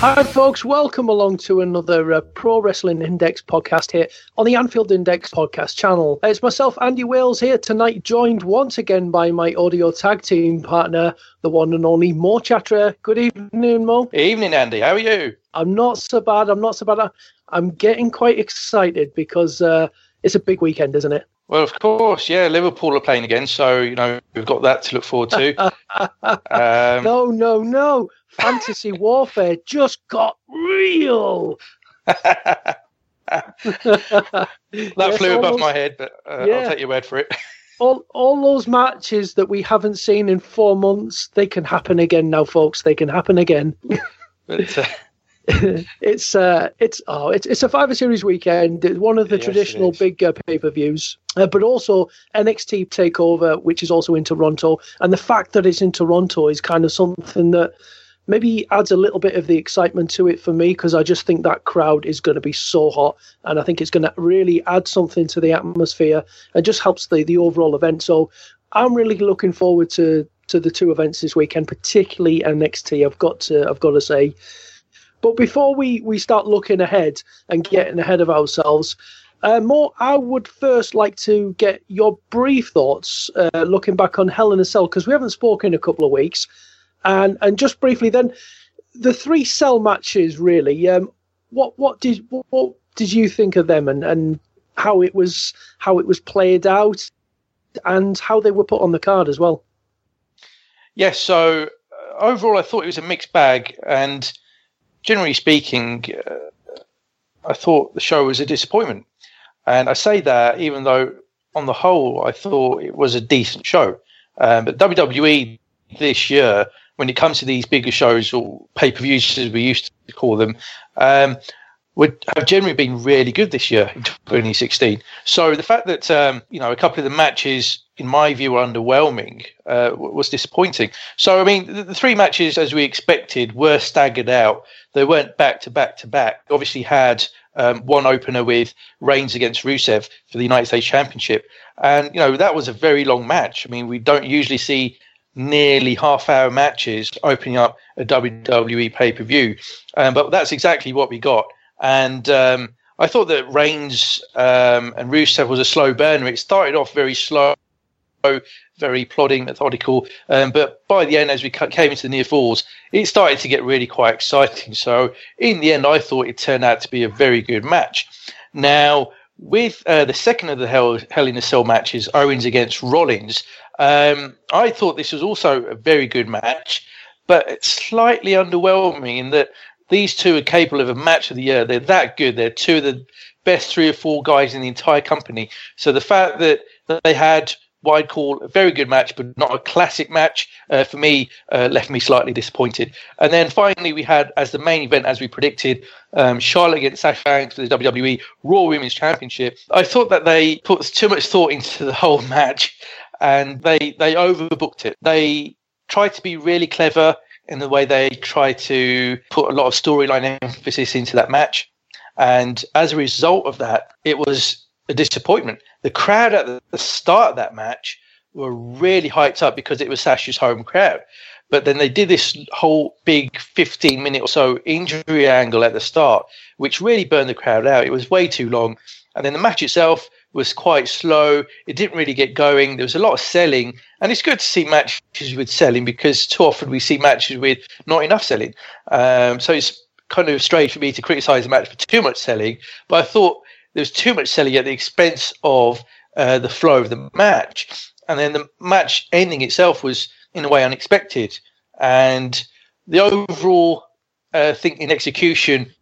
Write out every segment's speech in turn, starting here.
Hi, folks. Welcome along to another uh, Pro Wrestling Index podcast here on the Anfield Index podcast channel. It's myself, Andy Wales, here tonight, joined once again by my audio tag team partner, the one and only Mo Chatra. Good evening, Mo. Evening, Andy. How are you? I'm not so bad. I'm not so bad. I'm getting quite excited because uh, it's a big weekend, isn't it? Well, of course, yeah. Liverpool are playing again, so you know we've got that to look forward to. um, no, no, no fantasy warfare just got real. that flew above those, my head, but uh, yeah. I'll take your word for it. all all those matches that we haven't seen in four months, they can happen again now, folks. They can happen again. but, uh... it's uh, it's oh, it's it's a Survivor Series weekend. It's one of the yes, traditional big uh, pay per views, uh, but also NXT Takeover, which is also in Toronto. And the fact that it's in Toronto is kind of something that maybe adds a little bit of the excitement to it for me because I just think that crowd is going to be so hot, and I think it's going to really add something to the atmosphere and just helps the the overall event. So I'm really looking forward to to the two events this weekend, particularly NXT. I've got to I've got to say. But before we, we start looking ahead and getting ahead of ourselves, uh, more, I would first like to get your brief thoughts uh, looking back on Hell in a Cell because we haven't spoken in a couple of weeks. And and just briefly then, the three cell matches really. Um, what what did what, what did you think of them and, and how it was how it was played out and how they were put on the card as well? Yes. So uh, overall, I thought it was a mixed bag, and generally speaking, uh, I thought the show was a disappointment. And I say that even though on the whole I thought it was a decent show. Um, but WWE this year when it comes to these bigger shows or pay per views, as we used to call them, um, would have generally been really good this year in 2016. So the fact that um, you know a couple of the matches, in my view, underwhelming uh, was disappointing. So I mean, the, three matches, as we expected, were staggered out. They weren't back to back to back. Obviously, had um, one opener with Reigns against Rusev for the United States Championship, and you know that was a very long match. I mean, we don't usually see nearly half hour matches opening up a WWE pay per view. Um, but that's exactly what we got. And um, I thought that Reigns um, and Rusev was a slow burner. It started off very slow, very plodding, methodical. Um, but by the end, as we came into the near falls, it started to get really quite exciting. So in the end, I thought it turned out to be a very good match. Now, with uh, the second of the Hell, Hell in a Cell matches, Owens against Rollins, um, I thought this was also a very good match, but it's slightly underwhelming in that these two are capable of a match of the year. They're that good. They're two of the best three or four guys in the entire company. So the fact that, that they had I'd call a very good match, but not a classic match, uh, for me, uh, left me slightly disappointed. And then finally, we had as the main event, as we predicted, um, Charlotte against Sasha Banks for the WWE Raw Women's Championship. I thought that they put too much thought into the whole match, and they they overbooked it. They tried to be really clever in the way they tried to put a lot of storyline emphasis into that match. And as a result of that, it was a disappointment. The crowd at the start of that match were really hyped up because it was Sasha's home crowd. But then they did this whole big 15 minute or so injury angle at the start, which really burned the crowd out. It was way too long. And then the match itself was quite slow. It didn't really get going. There was a lot of selling. And it's good to see matches with selling because too often we see matches with not enough selling. Um, so it's kind of strange for me to criticize a match for too much selling. But I thought there was too much selling at the expense of uh, the flow of the match. And then the match ending itself was in a way unexpected. And the overall uh, in execution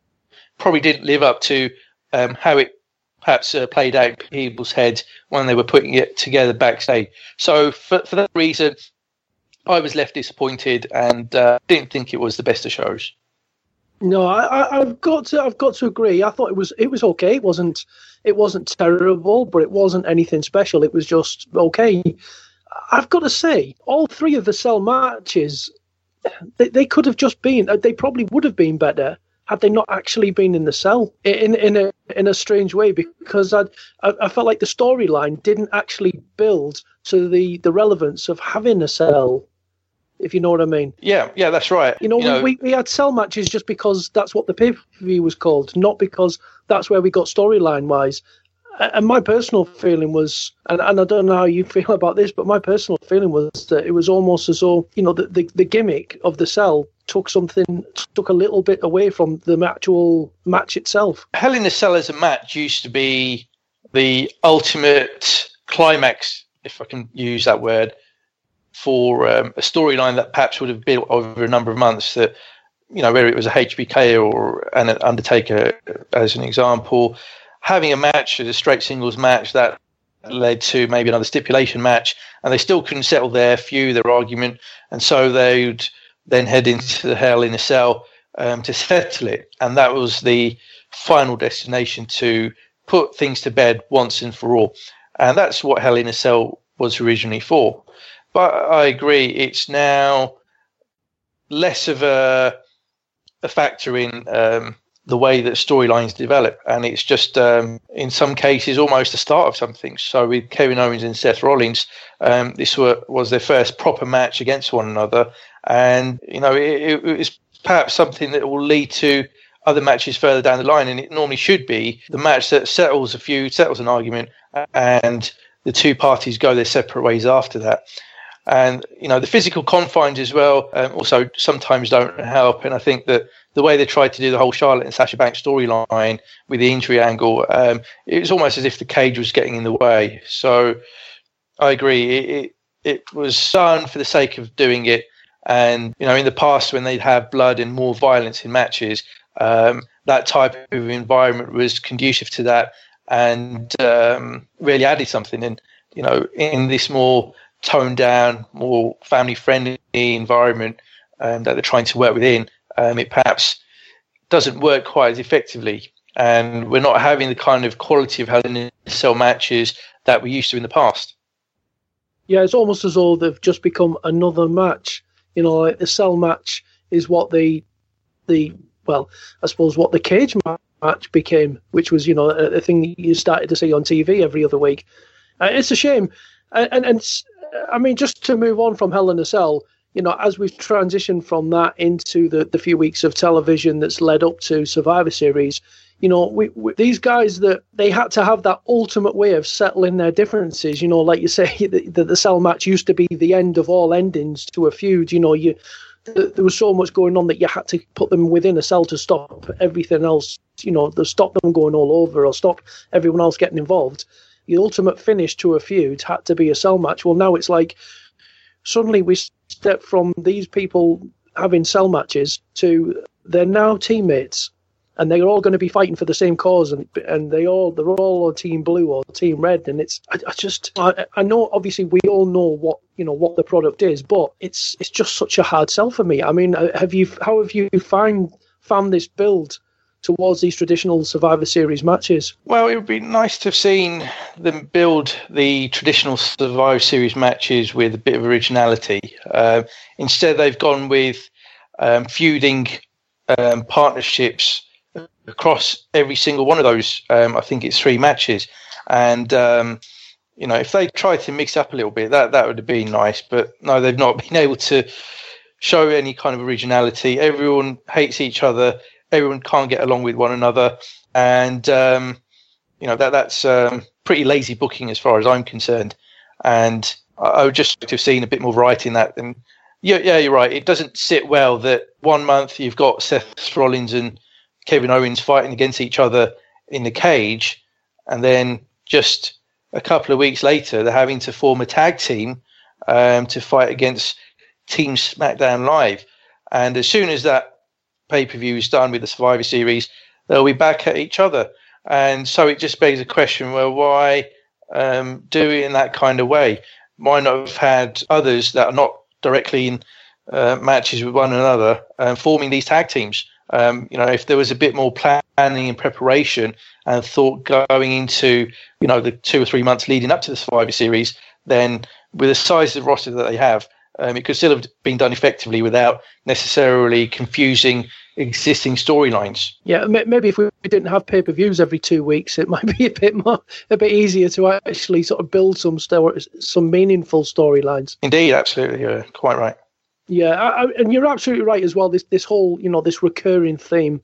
probably didn't live up to um, how it perhaps uh, played out in people's heads when they were putting it together backstage. So for, for that reason, I was left disappointed and uh, didn't think it was the best of shows. No, I, have got to I've got to agree. I thought it was it was okay. It wasn't it wasn't terrible, but it wasn't anything special. It was just okay. I've got to say, all three of the cell matches, they, they could have just been. They probably would have been better had they not actually been in the cell in in a in a strange way because I I, felt like the storyline didn't actually build to the the relevance of having a cell if you know what I mean. Yeah, yeah, that's right. You know, you we, know, we, we had cell matches just because that's what the pay per view was called, not because that's where we got storyline wise and my personal feeling was, and, and I don't know how you feel about this, but my personal feeling was that it was almost as though, you know, the, the, the gimmick of the cell took something, took a little bit away from the actual match itself. Hell in a Cell as a match used to be the ultimate climax, if I can use that word, for um, a storyline that perhaps would have built over a number of months that you know, whether it was a HBK or an Undertaker as an example, having a match, a straight singles match that led to maybe another stipulation match, and they still couldn't settle their feud, their argument, and so they'd then head into the Hell in a Cell um, to settle it, and that was the final destination to put things to bed once and for all, and that's what Hell in a Cell was originally for. But I agree, it's now less of a a factor in um, the way that storylines develop. And it's just, um, in some cases, almost the start of something. So with Kevin Owens and Seth Rollins, um, this were, was their first proper match against one another. And, you know, it, it is perhaps something that will lead to other matches further down the line. And it normally should be the match that settles a feud, settles an argument, and the two parties go their separate ways after that. And, you know, the physical confines as well um, also sometimes don't help. And I think that the way they tried to do the whole Charlotte and Sasha Banks storyline with the injury angle, um, it was almost as if the cage was getting in the way. So I agree. It, it, it was done for the sake of doing it. And, you know, in the past, when they'd have blood and more violence in matches, um, that type of environment was conducive to that and um, really added something. And, you know, in this more toned down, more family friendly environment um, that they're trying to work within, um, it perhaps doesn't work quite as effectively. And we're not having the kind of quality of having cell matches that we used to in the past. Yeah, it's almost as though they've just become another match. You know, like the cell match is what the the well, I suppose what the cage match became, which was you know a, a thing you started to see on TV every other week. Uh, it's a shame, and, and, and I mean, just to move on from Hell in a Cell, you know, as we've transitioned from that into the, the few weeks of television that's led up to Survivor Series, you know, we, we, these guys that they had to have that ultimate way of settling their differences. You know, like you say, the, the, the cell match used to be the end of all endings to a feud. You know, you there was so much going on that you had to put them within a cell to stop everything else. You know, to stop them going all over or stop everyone else getting involved the ultimate finish to a feud had to be a cell match. Well, now it's like suddenly we step from these people having cell matches to they're now teammates and they're all going to be fighting for the same cause and and they all they're all team blue or team red. And it's I, I, just I, I know obviously we all know what you know what the product is but it's it's just such a hard sell for me. I mean uh, have you how have you found found this build towards these traditional Survivor Series matches. Well, it would be nice to have seen them build the traditional Survivor Series matches with a bit of originality. Uh, instead, they've gone with um, feuding um, partnerships across every single one of those. Um, I think it's three matches, and um, you know, if they tried to mix up a little bit, that that would have been nice. But no, they've not been able to show any kind of originality. Everyone hates each other. Everyone can't get along with one another, and um, you know that that's um, pretty lazy booking as far as I'm concerned. And I, I would just like to have seen a bit more variety in that. And yeah, yeah, you're right. It doesn't sit well that one month you've got Seth Rollins and Kevin Owens fighting against each other in the cage, and then just a couple of weeks later they're having to form a tag team um, to fight against Team SmackDown Live. And as soon as that pay per view is done with the Survivor Series, they'll be back at each other. And so it just begs the question: Well, why um, do it in that kind of way? Why not have had others that are not directly in uh, matches with one another and forming these tag teams? Um, you know, if there was a bit more planning and preparation and thought going into, you know, the two or three months leading up to the Survivor Series, then with the size of roster that they have, um, it could still have been done effectively without necessarily confusing existing storylines. Yeah, maybe if we didn't have pay per views every two weeks, it might be a bit more, a bit easier to actually sort of build some story, some meaningful storylines. Indeed, absolutely, you're quite right. Yeah, I, I, and you're absolutely right as well. This this whole you know this recurring theme,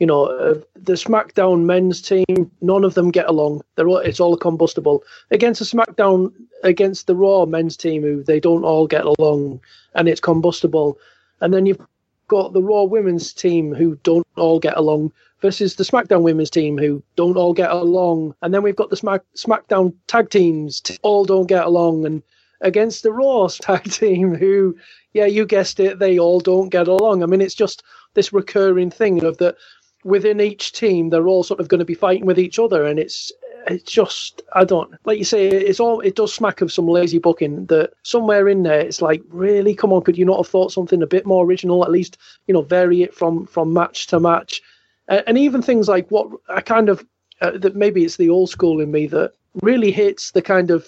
you know, uh, the SmackDown men's team, none of them get along. They're all, it's all combustible against the SmackDown against the Raw men's team, who they don't all get along, and it's combustible. And then you've got the Raw women's team who don't all get along versus the SmackDown women's team who don't all get along, and then we've got the Smack SmackDown tag teams all don't get along, and against the Raw tag team who yeah, you guessed it, they all don't get along. I mean, it's just this recurring thing of that within each team, they're all sort of going to be fighting with each other, and it's it's just I don't like you say it's all it does smack of some lazy booking that somewhere in there it's like really? Come on could you not have thought something a bit more original? At least you know vary it from from match to match. Uh, and even things like what I kind of uh, that maybe it's the old school in me that really hits the kind of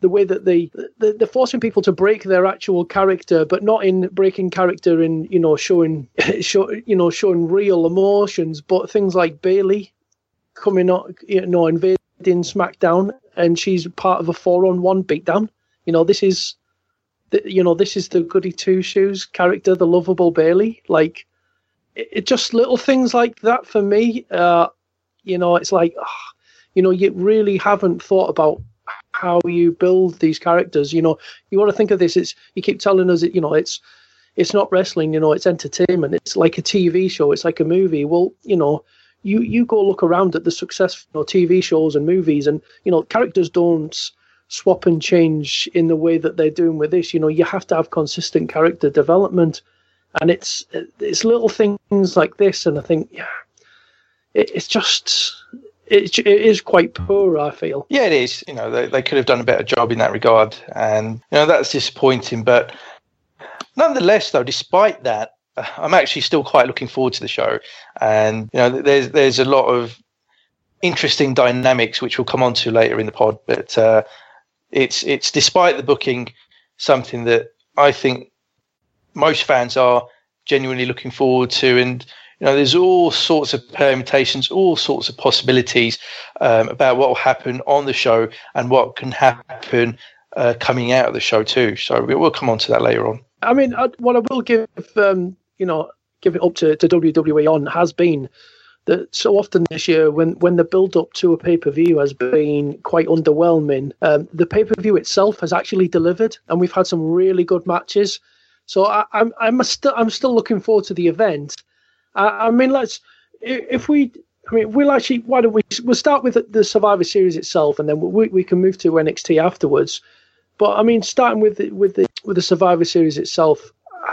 the way that they they're forcing people to break their actual character, but not in breaking character in you know showing show, you know showing real emotions, but things like Bayley coming up, you know, invading SmackDown, and she's part of a four-on-one beatdown. You know, this is, you know, this is the goody two shoes character, the lovable Bayley. Like, it, it just little things like that for me. Uh, you know, it's like, oh, you know, you really haven't thought about how you build these characters. You know, you want to think of this. It's you keep telling us, that you know, it's it's not wrestling. You know, it's entertainment. It's like a TV show. It's like a movie. Well, you know, you you go look around at the successful TV shows and movies, and you know, characters don't swap and change in the way that they're doing with this. You know, you have to have consistent character development, and it's it's little things like this. And I think, yeah, it, it's just it, it is quite poor. I feel. Yeah, it is. You know, they, they could have done a better job in that regard, and you know that's disappointing. But nonetheless, though, despite that, uh, I'm actually still quite looking forward to the show, and you know, there's there's a lot of interesting dynamics which we'll come on to later in the pod. But uh, it's it's despite the booking something that I think most fans are genuinely looking forward to, and you know, there's all sorts of permutations, all sorts of possibilities um, about what will happen on the show and what can happen uh, coming out of the show too. So we will come on to that later on. I mean, I, what I will give, um, you know, give it up to, to WWE on has been that so often this year, when when the build up to a pay per view has been quite underwhelming, um, the pay per view itself has actually delivered, and we've had some really good matches. So I, I'm I'm still I'm still looking forward to the event. I, I mean, let's if we. I mean, we'll actually. Why don't we? We'll start with the Survivor Series itself, and then we we can move to NXT afterwards. But I mean, starting with the, with the with the Survivor Series itself,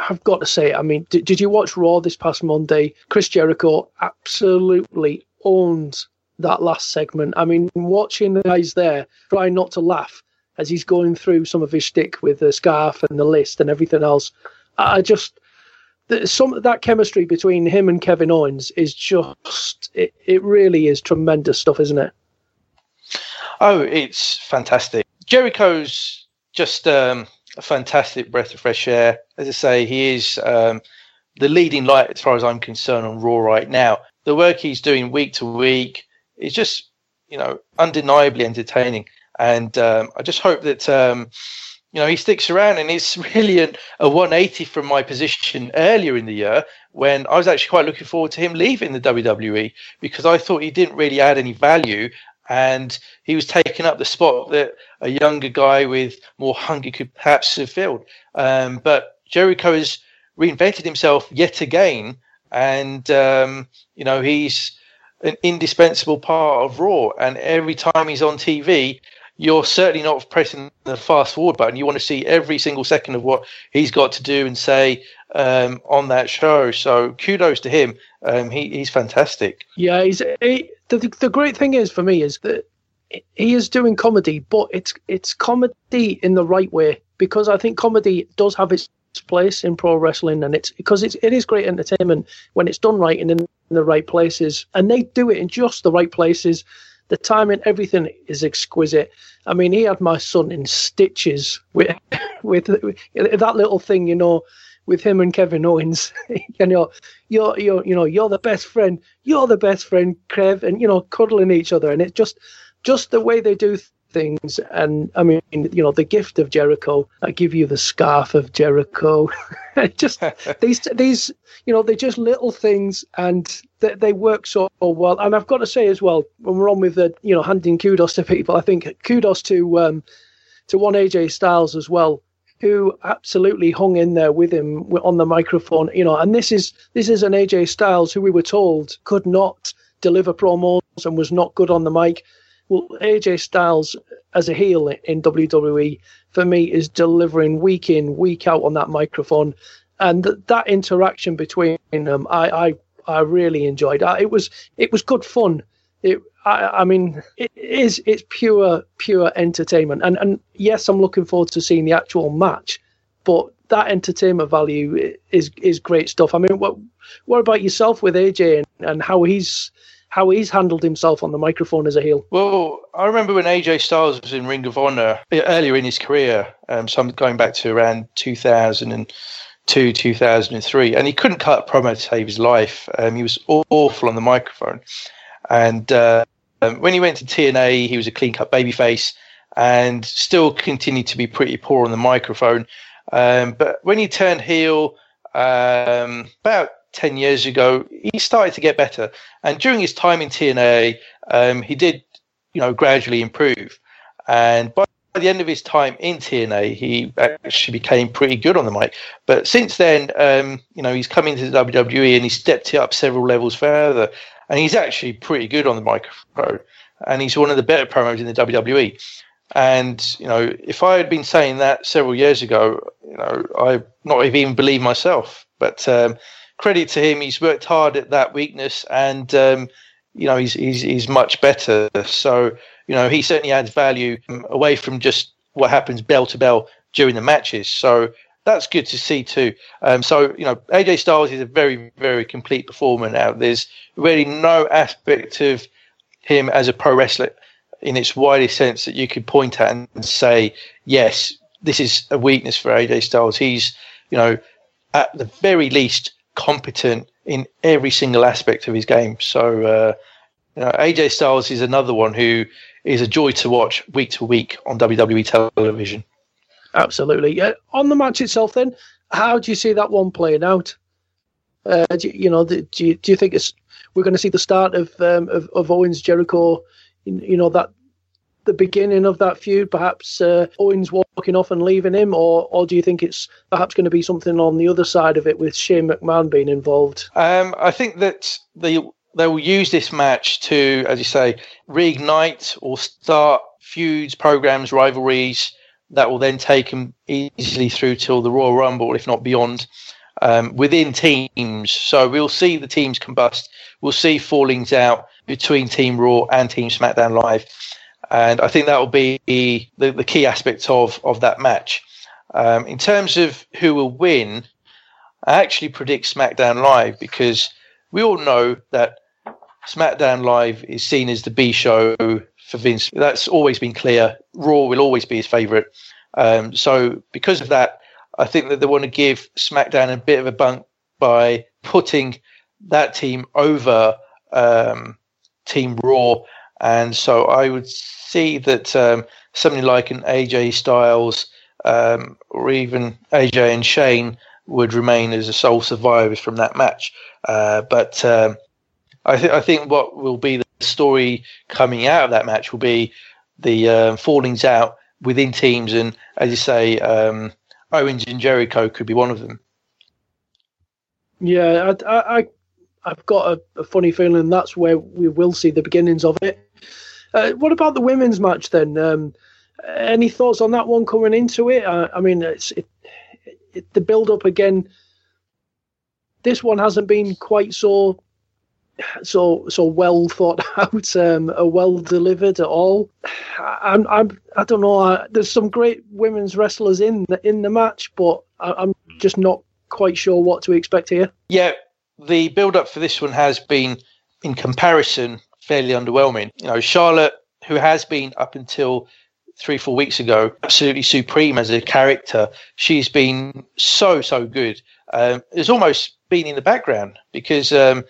I've got to say, I mean, did, did you watch Raw this past Monday? Chris Jericho absolutely owned that last segment. I mean, watching the guys there trying not to laugh as he's going through some of his stick with the scarf and the list and everything else. I just some that chemistry between him and Kevin Owens is just it, it really is tremendous stuff, isn't it? Oh, it's fantastic. Jericho's just um, a fantastic breath of fresh air. As I say, he is um, the leading light as far as I'm concerned on Raw right now. The work he's doing week to week is just, you know, undeniably entertaining. and um, I just hope that um, you know he sticks around. And it's really a, a 180 from my position earlier in the year when I was actually quite looking forward to him leaving the WWE because I thought he didn't really add any value and he was taking up the spot that a younger guy with more hunger could perhaps have filled. Um, but Jericho has reinvented himself yet again, and um, you know he's an indispensable part of Raw. And every time he's on TV, you're certainly not pressing the fast forward button. You want to see every single second of what he's got to do and say um, on that show. So kudos to him. Um, he, he's fantastic. Yeah, he's he, the the great thing is for me is that he is doing comedy, but it's it's comedy in the right way because I think comedy does have its place in pro wrestling, and it's because it's it is great entertainment when it's done right and in, in the right places, and they do it in just the right places. The timing, everything is exquisite. I mean, he had my son in stitches with with, with that little thing, you know, with him and Kevin Owens. you know, you're you're you know you're the best friend. You're the best friend, Kev, and you know cuddling each other, and it's just just the way they do things. And I mean, you know, the gift of Jericho. I give you the scarf of Jericho. just these these you know they're just little things, and they, they work so well. And I've got to say as well, when we're on with the you know handing kudos to people, I think kudos to um, to one AJ Styles as well who absolutely hung in there with him on the microphone. You know, and this is this is an AJ Styles who we were told could not deliver promos and was not good on the mic. Well, AJ Styles as a heel in WWE for me is delivering week in week out on that microphone, and that interaction between them, I I, I really enjoyed. It was it was good fun. It I, I, mean, it is it's pure pure entertainment, and and yes, I'm looking forward to seeing the actual match, but that entertainment value is is great stuff. I mean, what what about yourself with AJ and, and how he's how he's handled himself on the microphone as a heel? Well, I remember when AJ Styles was in Ring of Honor earlier in his career, um, so I'm going back to around 2002, 2003, and he couldn't cut promo to save his life. Um, he was awful on the microphone. And uh, um, when he went to TNA, he was a clean cut babyface and still continued to be pretty poor on the microphone. Um, but when he turned heel um, about 10 years ago, he started to get better. And during his time in TNA, um, he did, you know, gradually improve. And by the end of his time in TNA, he actually became pretty good on the mic. But since then, um, you know, he's come into the WWE and he stepped it up several levels further and he's actually pretty good on the microphone, and he's one of the better promos in the WWE. And you know, if I had been saying that several years ago, you know, I not even believe myself. But um, credit to him, he's worked hard at that weakness, and um, you know, he's, he's he's much better. So you know, he certainly adds value away from just what happens bell to bell during the matches. So that's good to see too. Um, so you know, AJ Styles is a very very complete performer now. There's really no aspect of him as a pro wrestler in its widest sense that you could point at and say, yes, this is a weakness for AJ Styles. He's you know at the very least competent in every single aspect of his game. So. Uh, you know, AJ Styles is another one who is a joy to watch week to week on WWE television. Absolutely. Yeah. On the match itself, then, how do you see that one playing out? Uh, do, you know, do you, do you think it's we're going to see the start of um, of, of Owens Jericho? You know that the beginning of that feud, perhaps uh, Owens walking off and leaving him, or or do you think it's perhaps going to be something on the other side of it with Shane McMahon being involved? Um, I think that they they will use this match to, as you say, reignite or start feuds, programs, rivalries that will then take them easily through till the Royal Rumble, if not beyond, um, within teams. So we'll see the teams combust. We'll see fallings out between Team Raw and Team SmackDown Live. And I think that will be the, the key aspect of, of that match. Um, in terms of who will win, I actually predict SmackDown Live because we all know that SmackDown Live is seen as the B show for Vince. That's always been clear. Raw will always be his favourite. Um, so because of that, I think that they want to give SmackDown a bit of a bunk by putting that team over um, Team Raw. And so I would see that um, something like an AJ Styles um, or even AJ and Shane would remain as the sole survivors from that match. Uh, but um, I, th- I, think what will be the story coming out of that match will be the uh, fallings out within teams, and as you say, um, Owens and Jericho could be one of them. Yeah, I, I, I've got a, a funny feeling that's where we will see the beginnings of it. Uh, what about the women's match then? Um, any thoughts on that one coming into it? Uh, I mean, it's it, it, the build up again. This one hasn't been quite so so so well thought out, um, or well delivered at all. I'm, I'm I don't know. I, there's some great women's wrestlers in the in the match, but I, I'm just not quite sure what to expect here. Yeah, the build up for this one has been, in comparison, fairly underwhelming. You know, Charlotte, who has been up until three, four weeks ago, absolutely supreme as a character. She's been so, so good. Um, it's almost been in the background because um,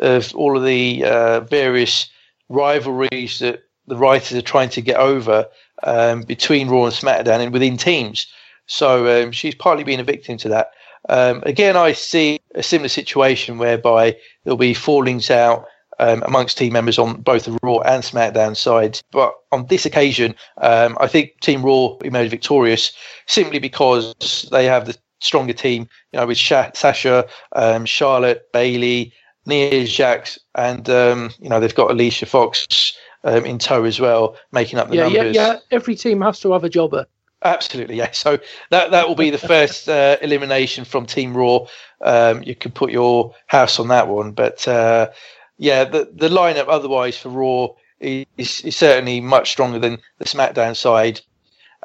of all of the uh, various rivalries that the writers are trying to get over um, between Raw and SmackDown and within teams. So um, she's partly been a victim to that. Um, again, I see a similar situation whereby there'll be fallings out um, amongst team members on both the Raw and SmackDown sides. But on this occasion, um, I think Team Raw emerged victorious simply because they have the stronger team, you know, with Sha- Sasha, um, Charlotte, Bayley, Nia Jax, and um, you know they've got Alicia Fox um, in tow as well, making up the yeah, numbers. Yeah, yeah. Every team has to have a jobber. Absolutely, yeah. So that that will be the first uh, elimination from Team Raw. Um, you can put your house on that one, but uh, yeah, the the lineup otherwise for Raw is, is certainly much stronger than the SmackDown side,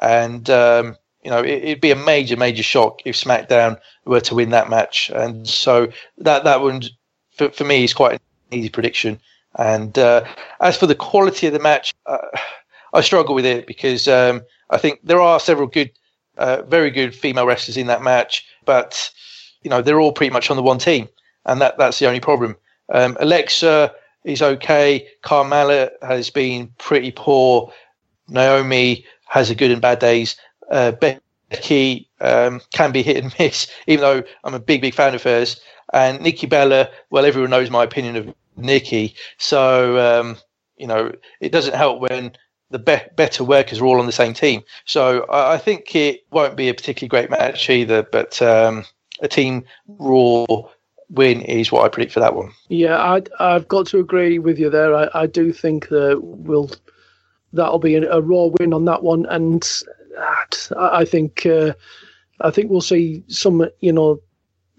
and um, you know it, would be a major major shock if SmackDown were to win that match, and so that that one for, for me is quite an easy prediction. And uh, as for the quality of the match, uh, I struggle with it because um, I think there are several good, uh, very good female wrestlers in that match, but you know they're all pretty much on the one team, and that that's the only problem. Um, Alexa is okay. Carmella has been pretty poor. Naomi has a good and bad days. Uh, Becky um, can be hit and miss, even though I'm a big, big fan of hers. And Nikki Bella, well, everyone knows my opinion of Nikki. So, um, you know, it doesn't help when the be- better workers are all on the same team. So I, I, think it won't be a particularly great match either, but um, a team raw win is what I predict for that one. Yeah, I, have got to agree with you there. I, I do think that we'll that'll be a, a, raw win on that one, and I think uh, I think we'll see some you know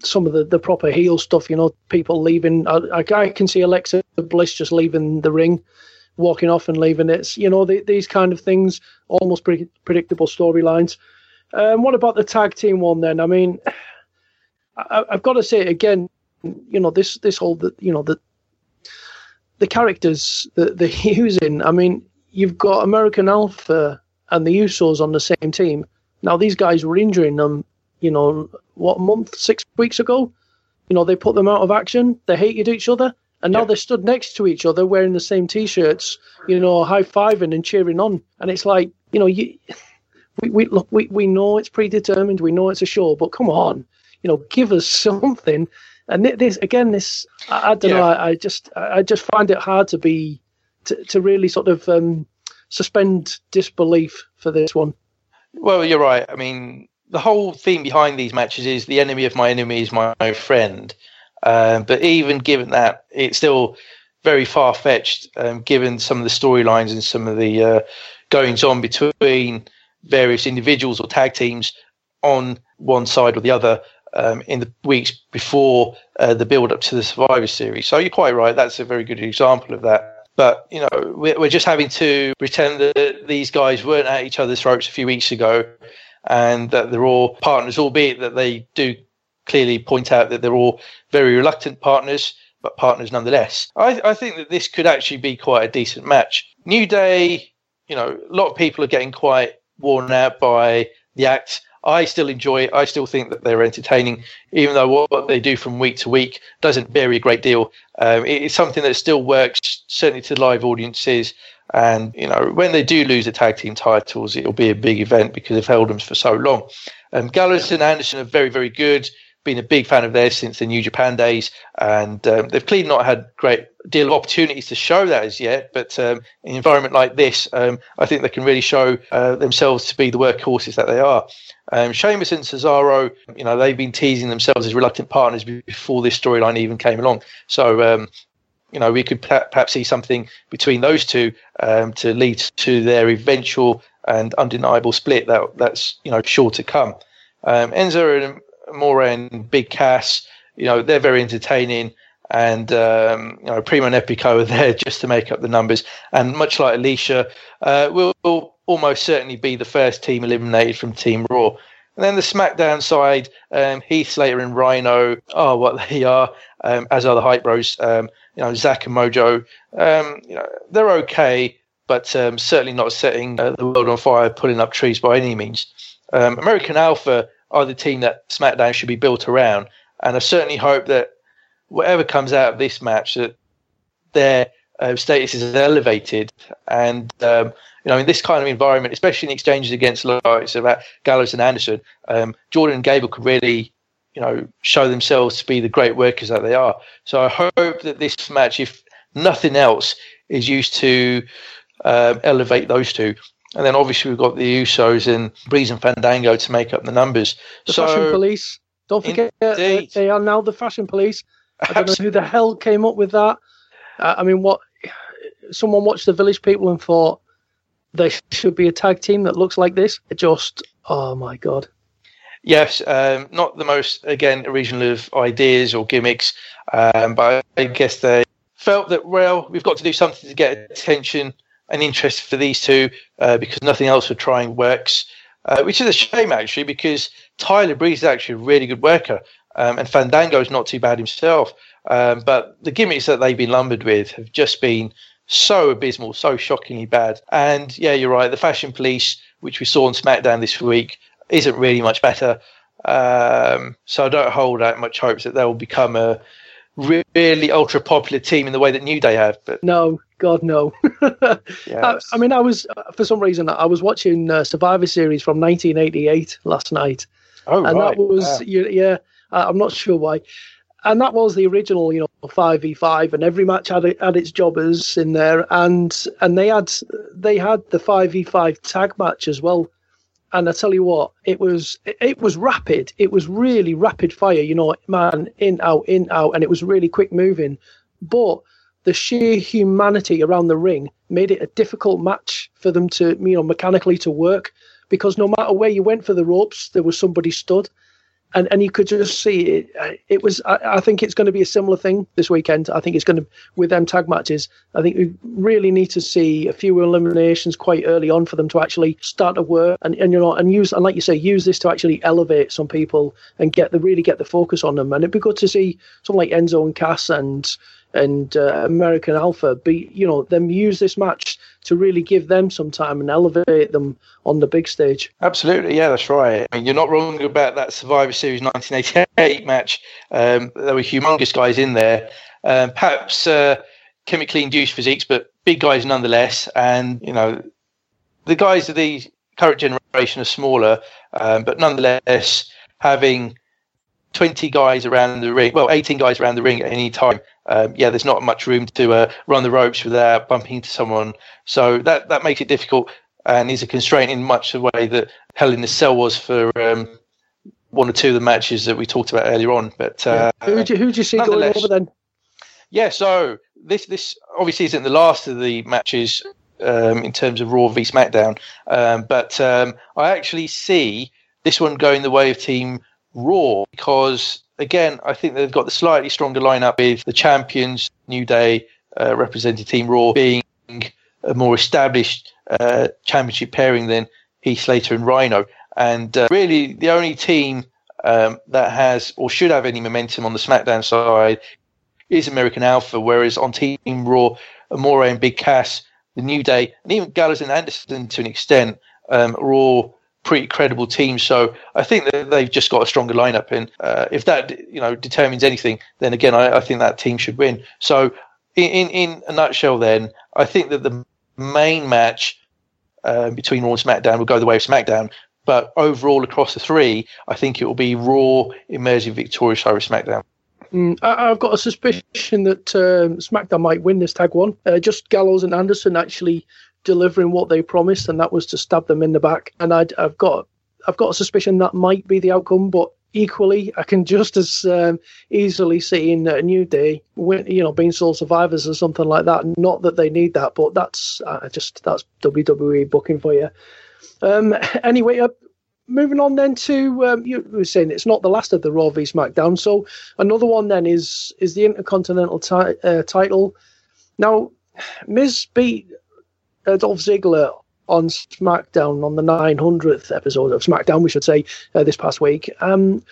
some of the, the proper heel stuff. You know, people leaving. I, I can see Alexa Bliss just leaving the ring walking off and leaving it. You know, the, these kind of things, almost pre- predictable storylines. Um, what about the tag team one then? I mean, I, have got to say again, you know, this this whole, that you know, the the characters that they're using. I mean, you've got American Alpha and the Usos on the same team. Now these guys were injuring them, you know, what month, six weeks ago. You know, they put them out of action. They hated each other and now yeah. they're stood next to each other wearing the same t-shirts, you know, high fiving and cheering on. And it's like, you know, you, we, we look, we, we know it's predetermined, we know it's a show, but come on, you know, give us something. And this again, this I, I don't yeah. know. I, I, just I just find it hard to be to, to really sort of um, suspend disbelief for this one. Well, you're right. I mean, the whole theme behind these matches is the enemy of my enemy is my friend. Um, but even given that, it's still very far fetched, um, given some of the storylines and some of the uh, goings on between various individuals or tag teams on one side or the other um, in the weeks before uh, the build up to the Survivor Series. So you're quite right. That's a very good example of that. But you know, we're, we're just having to pretend that these guys weren't at each other's throats a few weeks ago, and that they're all partners, albeit that they do clearly point out that they're all very reluctant partners, but partners nonetheless. I, I think that this could actually be quite a decent match. New Day, you know, a lot of people are getting quite worn out by the act. I still enjoy it. I still think that they're entertaining, even though what, they do from week to week doesn't vary a great deal. Um, it, it's something that still works, certainly to live audiences. And, you know, when they do lose the tag team titles, it'll be a big event because they've held them for so long. Um, Gallows and Anderson are very, very good. Been a big fan of theirs since the New Japan days, and um, they've clearly not had great deal of opportunities to show that as yet. But um, in an environment like this, um, I think they can really show uh, themselves to be the workhorses that they are. Um, Sheamus and Cesaro, you know, they've been teasing themselves as reluctant partners before this storyline even came along. So um, you know, we could perhaps see something between those two um, to lead to their eventual and undeniable split that that's you know sure to come. Um, Enzo and Amore and Big Cass, you know, they're very entertaining, and um, you know, Primo and Epico are there just to make up the numbers. And much like Alicia, uh, will almost certainly be the first team eliminated from Team Raw. And then the SmackDown side, um, Heath Slater and Rhino are what they are, um, as are the Hype Bros. Um, you know, Zack and Mojo, um, you know, they're okay, but um, certainly not setting uh, the world on fire, pulling up trees by any means. Um, American Alpha are the team that SmackDown should be built around, and I certainly hope that whatever comes out of this match, that their uh, status is elevated, and um, you know, in this kind of environment, especially in exchanges against likes of Gallows and Anderson, um, Jordan and Gable could really you know, show themselves to be the great workers that they are. So I hope that this match, if nothing else, is used to um, elevate those two. And then obviously we've got the Usos and Breeze and Fandango to make up the numbers. The so, fashion police. Don't forget, indeed. they are now the fashion police. I don't know who the hell came up with that. Uh, I mean, what? Someone watched the Village People and thought there should be a tag team that looks like this. It just, oh my god. Yes, um, not the most again original of ideas or gimmicks, um, but I guess they felt that well, we've got to do something to get attention and interest for these two uh, because nothing else we're trying works. Uh, which is a shame actually because Tyler Breeze is actually a really good worker um, and Fandango is not too bad himself. Um, but the gimmicks that they've been lumbered with have just been so abysmal, so shockingly bad. And yeah, you're right. The Fashion Police, which we saw on SmackDown this week, isn't really much better. Um, so I don't hold out much hopes that they will become a really ultra popular team in the way that New Day have. But no, God no. yes. I, I, mean, I was for some reason I was watching uh, Survivor Series from 1988 last night. Oh, and right. that was yeah. yeah I'm not sure why. And that was the original, you know, five v five, and every match had had its jobbers in there, and and they had they had the five v five tag match as well and I tell you what, it was it was rapid. It was really rapid fire. You know, man, in out, in out, and it was really quick moving. But the sheer humanity around the ring made it a difficult match for them to, you know, mechanically to work because no matter where you went for the ropes, there was somebody stood and and you could just see it. Uh, it was. I, I, think it's going to be a similar thing this weekend. I think it's going to with them tag matches. I think we really need to see a few eliminations quite early on for them to actually start to work and, and you know and use and like you say use this to actually elevate some people and get the really get the focus on them. And it'd be good to see someone like Enzo and Cass and and uh, American Alpha be you know them use this match to really give them some time and elevate them on the big stage. Absolutely, yeah, that's right. I mean, you're not wrong about that Survivor Series 1988 match. Um, there were humongous guys in there. Um, perhaps uh, chemically induced physiques, but big guys nonetheless. And you know, the guys of the current generation are smaller, um, but nonetheless having 20 guys around the ring, well, 18 guys around the ring at any time um, yeah, there's not much room to uh, run the ropes without bumping into someone. So that that makes it difficult and is a constraint in much the way that Hell in the Cell was for um, one or two of the matches that we talked about earlier on. But uh, yeah. who do you, who do you see going over then? Yeah, so this this obviously isn't the last of the matches um, in terms of Raw v SmackDown, um, but um, I actually see this one going the way of Team Raw because again, I think they've got the slightly stronger lineup with the champions, New Day, uh, represented Team Raw being a more established uh, championship pairing than Heath Slater and Rhino. And uh, really, the only team um, that has or should have any momentum on the SmackDown side is American Alpha, whereas on Team Raw, Amore and Big Cass, the New Day, and even Gallows and Anderson to an extent um, are all pretty credible team. So I think that they've just got a stronger lineup, and uh, if that you know determines anything, then again I, I think that team should win. So in in a nutshell, then I think that the main match uh, between Raw and SmackDown will go the way of SmackDown. But overall, across the three, I think it will be Raw emerging victorious over SmackDown. Mm, I, have got a suspicion that um, SmackDown might win this tag one. Uh, just Gallows and Anderson actually delivering what they promised, and that was to stab them in the back. And i have got I've got a suspicion that might be the outcome, but equally, I can just as um, easily see in a new day, you know, being sole survivors or something like that. Not that they need that, but that's uh, just that's WWE booking for you. Um, anyway, uh, moving on then to um, you were saying it's not the last of the Raw v SmackDown. So another one then is is the Intercontinental ti- uh, title. Now, Miz beat uh, Dolph Ziggler on SmackDown on the 900th episode of SmackDown, we should say, uh, this past week. Um,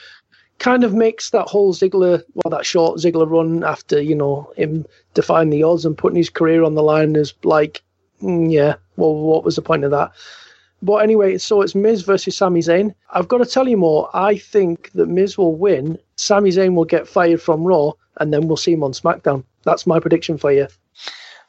kind of makes that whole Ziggler, well, that short Ziggler run after, you know, him defying the odds and putting his career on the line as like, mm, yeah, well, what was the point of that? But anyway, so it's Miz versus Sami Zayn. I've got to tell you more. I think that Miz will win. Sami Zayn will get fired from Raw, and then we'll see him on SmackDown. That's my prediction for you.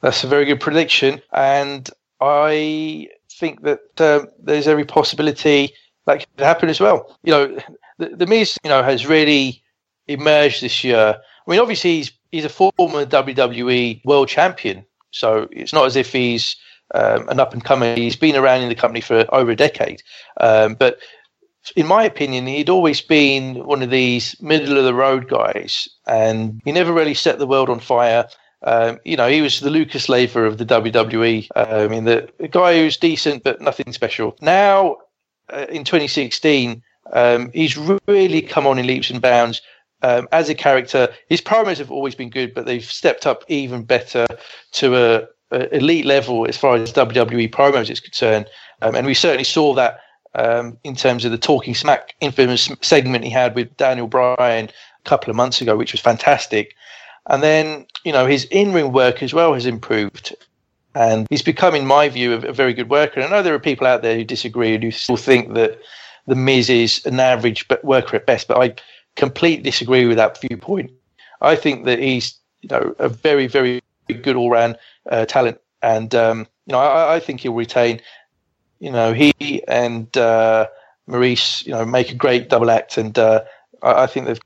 That's a very good prediction, and I think that uh, there's every possibility that could happen as well. You know, the, the Miz, you know, has really emerged this year. I mean, obviously he's he's a former WWE World Champion, so it's not as if he's um, an up and coming. He's been around in the company for over a decade, um, but in my opinion, he'd always been one of these middle of the road guys, and he never really set the world on fire. Um, you know, he was the Lucas Leiva of the WWE. Uh, I mean, the, the guy who's decent but nothing special. Now, uh, in 2016, um, he's really come on in leaps and bounds. Um, as a character, his promos have always been good, but they've stepped up even better to a, a elite level as far as WWE promos is concerned. Um, and we certainly saw that um, in terms of the Talking Smack infamous segment he had with Daniel Bryan a couple of months ago, which was fantastic. And then, you know, his in ring work as well has improved. And he's become, in my view, a, a very good worker. And I know there are people out there who disagree and who still think that The Miz is an average worker at best, but I completely disagree with that viewpoint. I think that he's, you know, a very, very good all round uh, talent. And, um, you know, I, I, think he'll retain. You know, he and uh, Maryse, you know, make a great double act. And uh, I, I think they've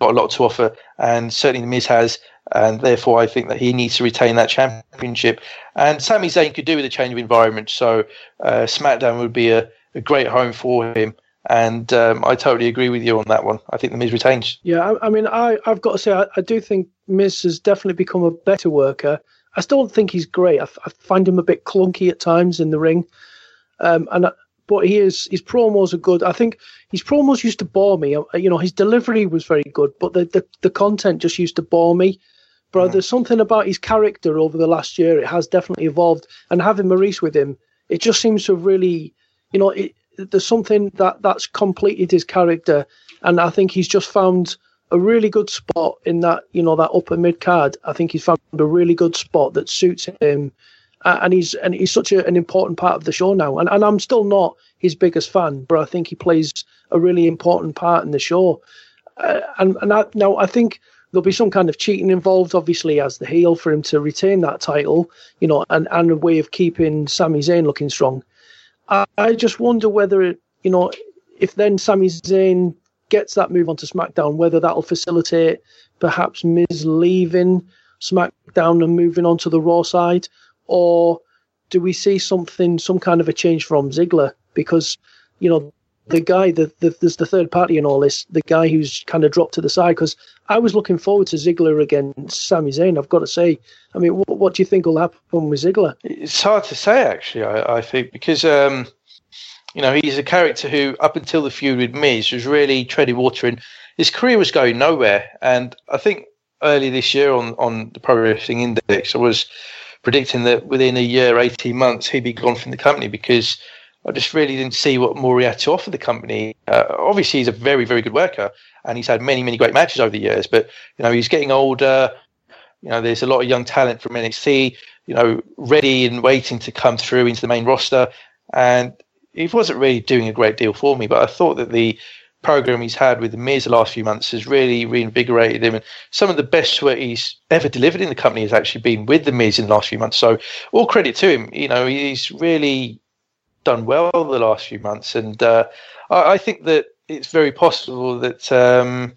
got a lot to offer, and certainly the Miz has, and therefore I think that he needs to retain that championship. And Sami Zayn could do with a change of environment, so uh, SmackDown would be a, a, great home for him. And um, I totally agree with you on that one. I think the Miz retains. Yeah, I, I mean, I, have got to say, I, I, do think Miz has definitely become a better worker. I still don't think he's great. I, I find him a bit clunky at times in the ring. Um, and but he is his promos are good. I think his promos used to bore me. Uh, you know, his delivery was very good, but the the, the content just used to bore me. But mm. there's something about his character over the last year. It has definitely evolved, and having Maryse with him, it just seems to really, you know, it, there's something that that's completed his character, and I think he's just found a really good spot in that, you know, that upper mid card. I think he's found a really good spot that suits him and he's and he's such a, an important part of the show now. And and I'm still not his biggest fan, but I think he plays a really important part in the show. Uh, and and I, now I think there'll be some kind of cheating involved, obviously, as the heel for him to retain that title, you know, and, and a way of keeping Sami Zayn looking strong. I, I just wonder whether, you know, if then Sami Zayn gets that move onto SmackDown, whether that'll facilitate perhaps Miz leaving SmackDown and moving on to the Raw side, or do we see something, some kind of a change from Ziggler? Because, you know, the guy, the, the, there's the third party in all this, the guy who's kind of dropped to the side. Because I was looking forward to Ziggler against Sami Zayn. I've got to say, I mean, what, what do you think will happen with Ziggler? It's hard to say, actually. I, I think because um, you know he's a character who, up until the feud with Miz, was really treading water, and his career was going nowhere. And I think early this year on on the Pro Wrestling Index, I was predicting that within a year, 18 months, he'd be gone from the company because I just really didn't see what more he had to offer the company. Uh, obviously, he's a very, very good worker and he's had many, many great matches over the years, but, you know, he's getting older. You know, there's a lot of young talent from NXT, you know, ready and waiting to come through into the main roster. And he wasn't really doing a great deal for me, but I thought that the program he's had with the Miz the last few months has really reinvigorated him. And some of the best work he's ever delivered in the company has actually been with the Miz in the last few months. So all credit to him. You know, he's really done well the last few months, and uh, I, I, think that it's very possible that um,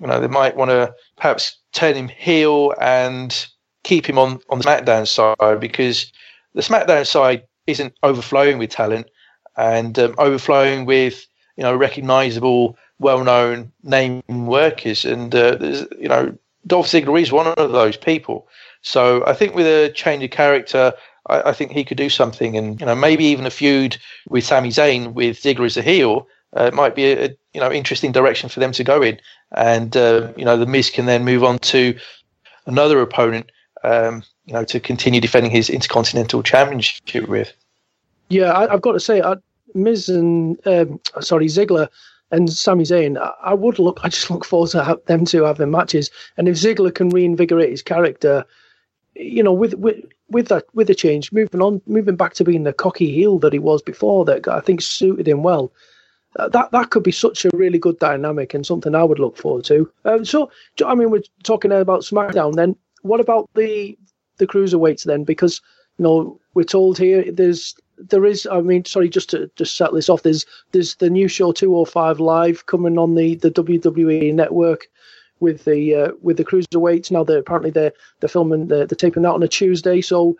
you know they might want to perhaps turn him heel and keep him on on the SmackDown side because the SmackDown side isn't overflowing with talent and um, overflowing with you know recognizable, well-known name workers, and uh, you know Dolph Ziggler is one of those people. So I think with a change of character, I, I, think he could do something, and you know maybe even a feud with Sami Zayn with Ziggler as a heel. Uh, might be a, a, you know interesting direction for them to go in, and uh, you know the Miz can then move on to another opponent, um, you know, to continue defending his Intercontinental Championship with. Yeah, I, have got to say, I, Miz and um, sorry Ziggler and Sami Zayn, I, I would look. I just look forward to them two having matches. And if Ziggler can reinvigorate his character, you know, with with with that with the change, moving on, moving back to being the cocky heel that he was before, that I think suited him well. Uh, that that could be such a really good dynamic and something I would look forward to. Um, so, I mean, we're talking about SmackDown. Then, what about the the cruiserweights then? Because you know, we're told here there's there is i mean sorry just to just set this off there's there's the new show 205 live coming on the the wwe network with the uh, with the cruiserweights. Now they're apparently they're they're filming they're, they're taping that on a tuesday. So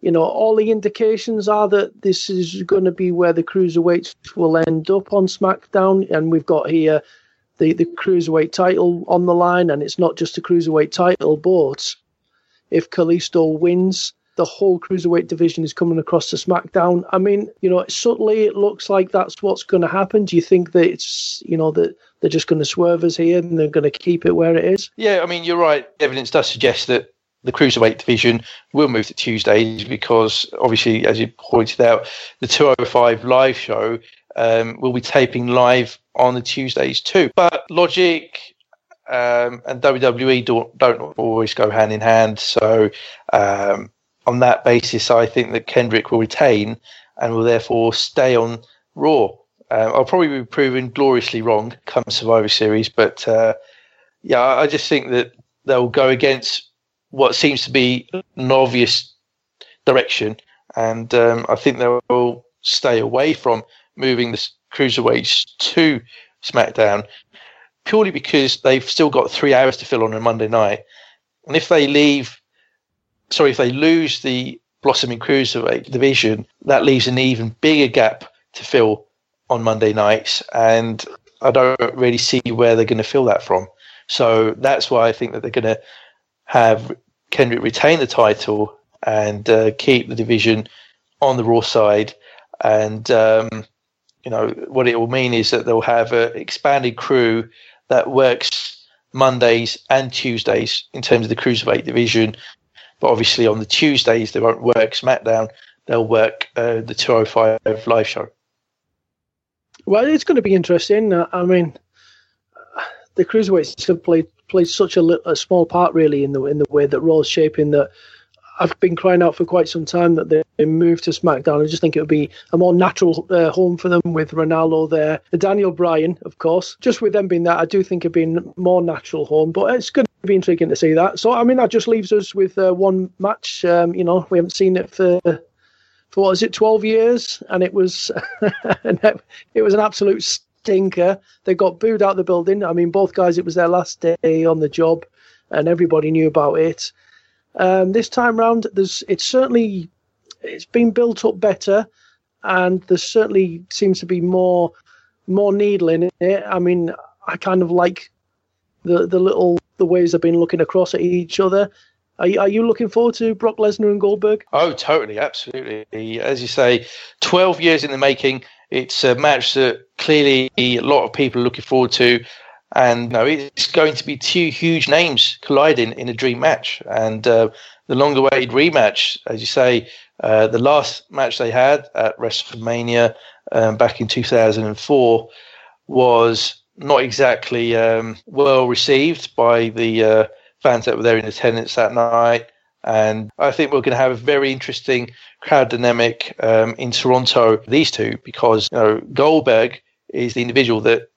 you know all the indications are that this is going to be where the cruiserweights will end up on smackdown. And we've got here the the cruiserweight title on the line. And it's not just a cruiserweight title but if Kalisto wins the whole cruiserweight division is coming across to SmackDown. I mean, you know, subtly it looks like that's what's going to happen. Do you think that it's, you know, that they're just going to swerve us here and they're going to keep it where it is? Yeah, I mean, you're right. Evidence does suggest that the cruiserweight division will move to Tuesdays because, obviously, as you pointed out, the 205 live show um, will be taping live on the Tuesdays too. But logic um, and WWE don't, don't always go hand in hand. So um, on that basis, I think that Kendrick will retain and will therefore stay on Raw. Uh, I'll probably be proven gloriously wrong come Survivor Series, but uh, yeah, I just think that they'll go against what seems to be an obvious direction, and um, I think they'll stay away from moving the cruiserweights to SmackDown purely because they've still got three hours to fill on a Monday night, and if they leave sorry, if they lose the blossoming cruiserweight division, that leaves an even bigger gap to fill on Monday nights, and I don't really see where they're going to fill that from. So that's why I think that they're going to have Kendrick retain the title and uh, keep the division on the Raw side. And um, you know what it will mean is that they'll have an expanded crew that works Mondays and Tuesdays in terms of the cruiserweight division, but obviously on the Tuesdays they won't work SmackDown. They'll work uh, the 205 live show. Well, it's going to be interesting. Uh, I mean, the cruiserweights have played played such a, a, small part really in the in the way that Raw's shaping that I've been crying out for quite some time that they move to SmackDown. I just think it would be a more natural uh, home for them with Ranallo there, Daniel Bryan, of course. Just with them being that, I do think it'd be a more natural home. But it's going be intriguing to see that. So I mean, that just leaves us with uh, one match. Um, you know, we haven't seen it for for what is it, twelve years, and it was it was an absolute stinker. They got booed out the building. I mean, both guys, it was their last day on the job, and everybody knew about it. Um, this time round, there's it's certainly it's been built up better, and there certainly seems to be more more needle in it. I mean, I kind of like the the little the ways they've been looking across at each other. Are you, are you looking forward to Brock Lesnar and Goldberg? Oh, totally, absolutely. As you say, 12 years in the making. It's a match that clearly a lot of people are looking forward to and you know, it's going to be two huge names colliding in a dream match. And uh, the longer awaited rematch, as you say, uh, the last match they had at WrestleMania um, back in 2004 was not exactly um, well received by the uh, fans that were there in attendance that night. And I think we're going to have a very interesting crowd dynamic um, in Toronto, these two, because you know, Goldberg is the individual that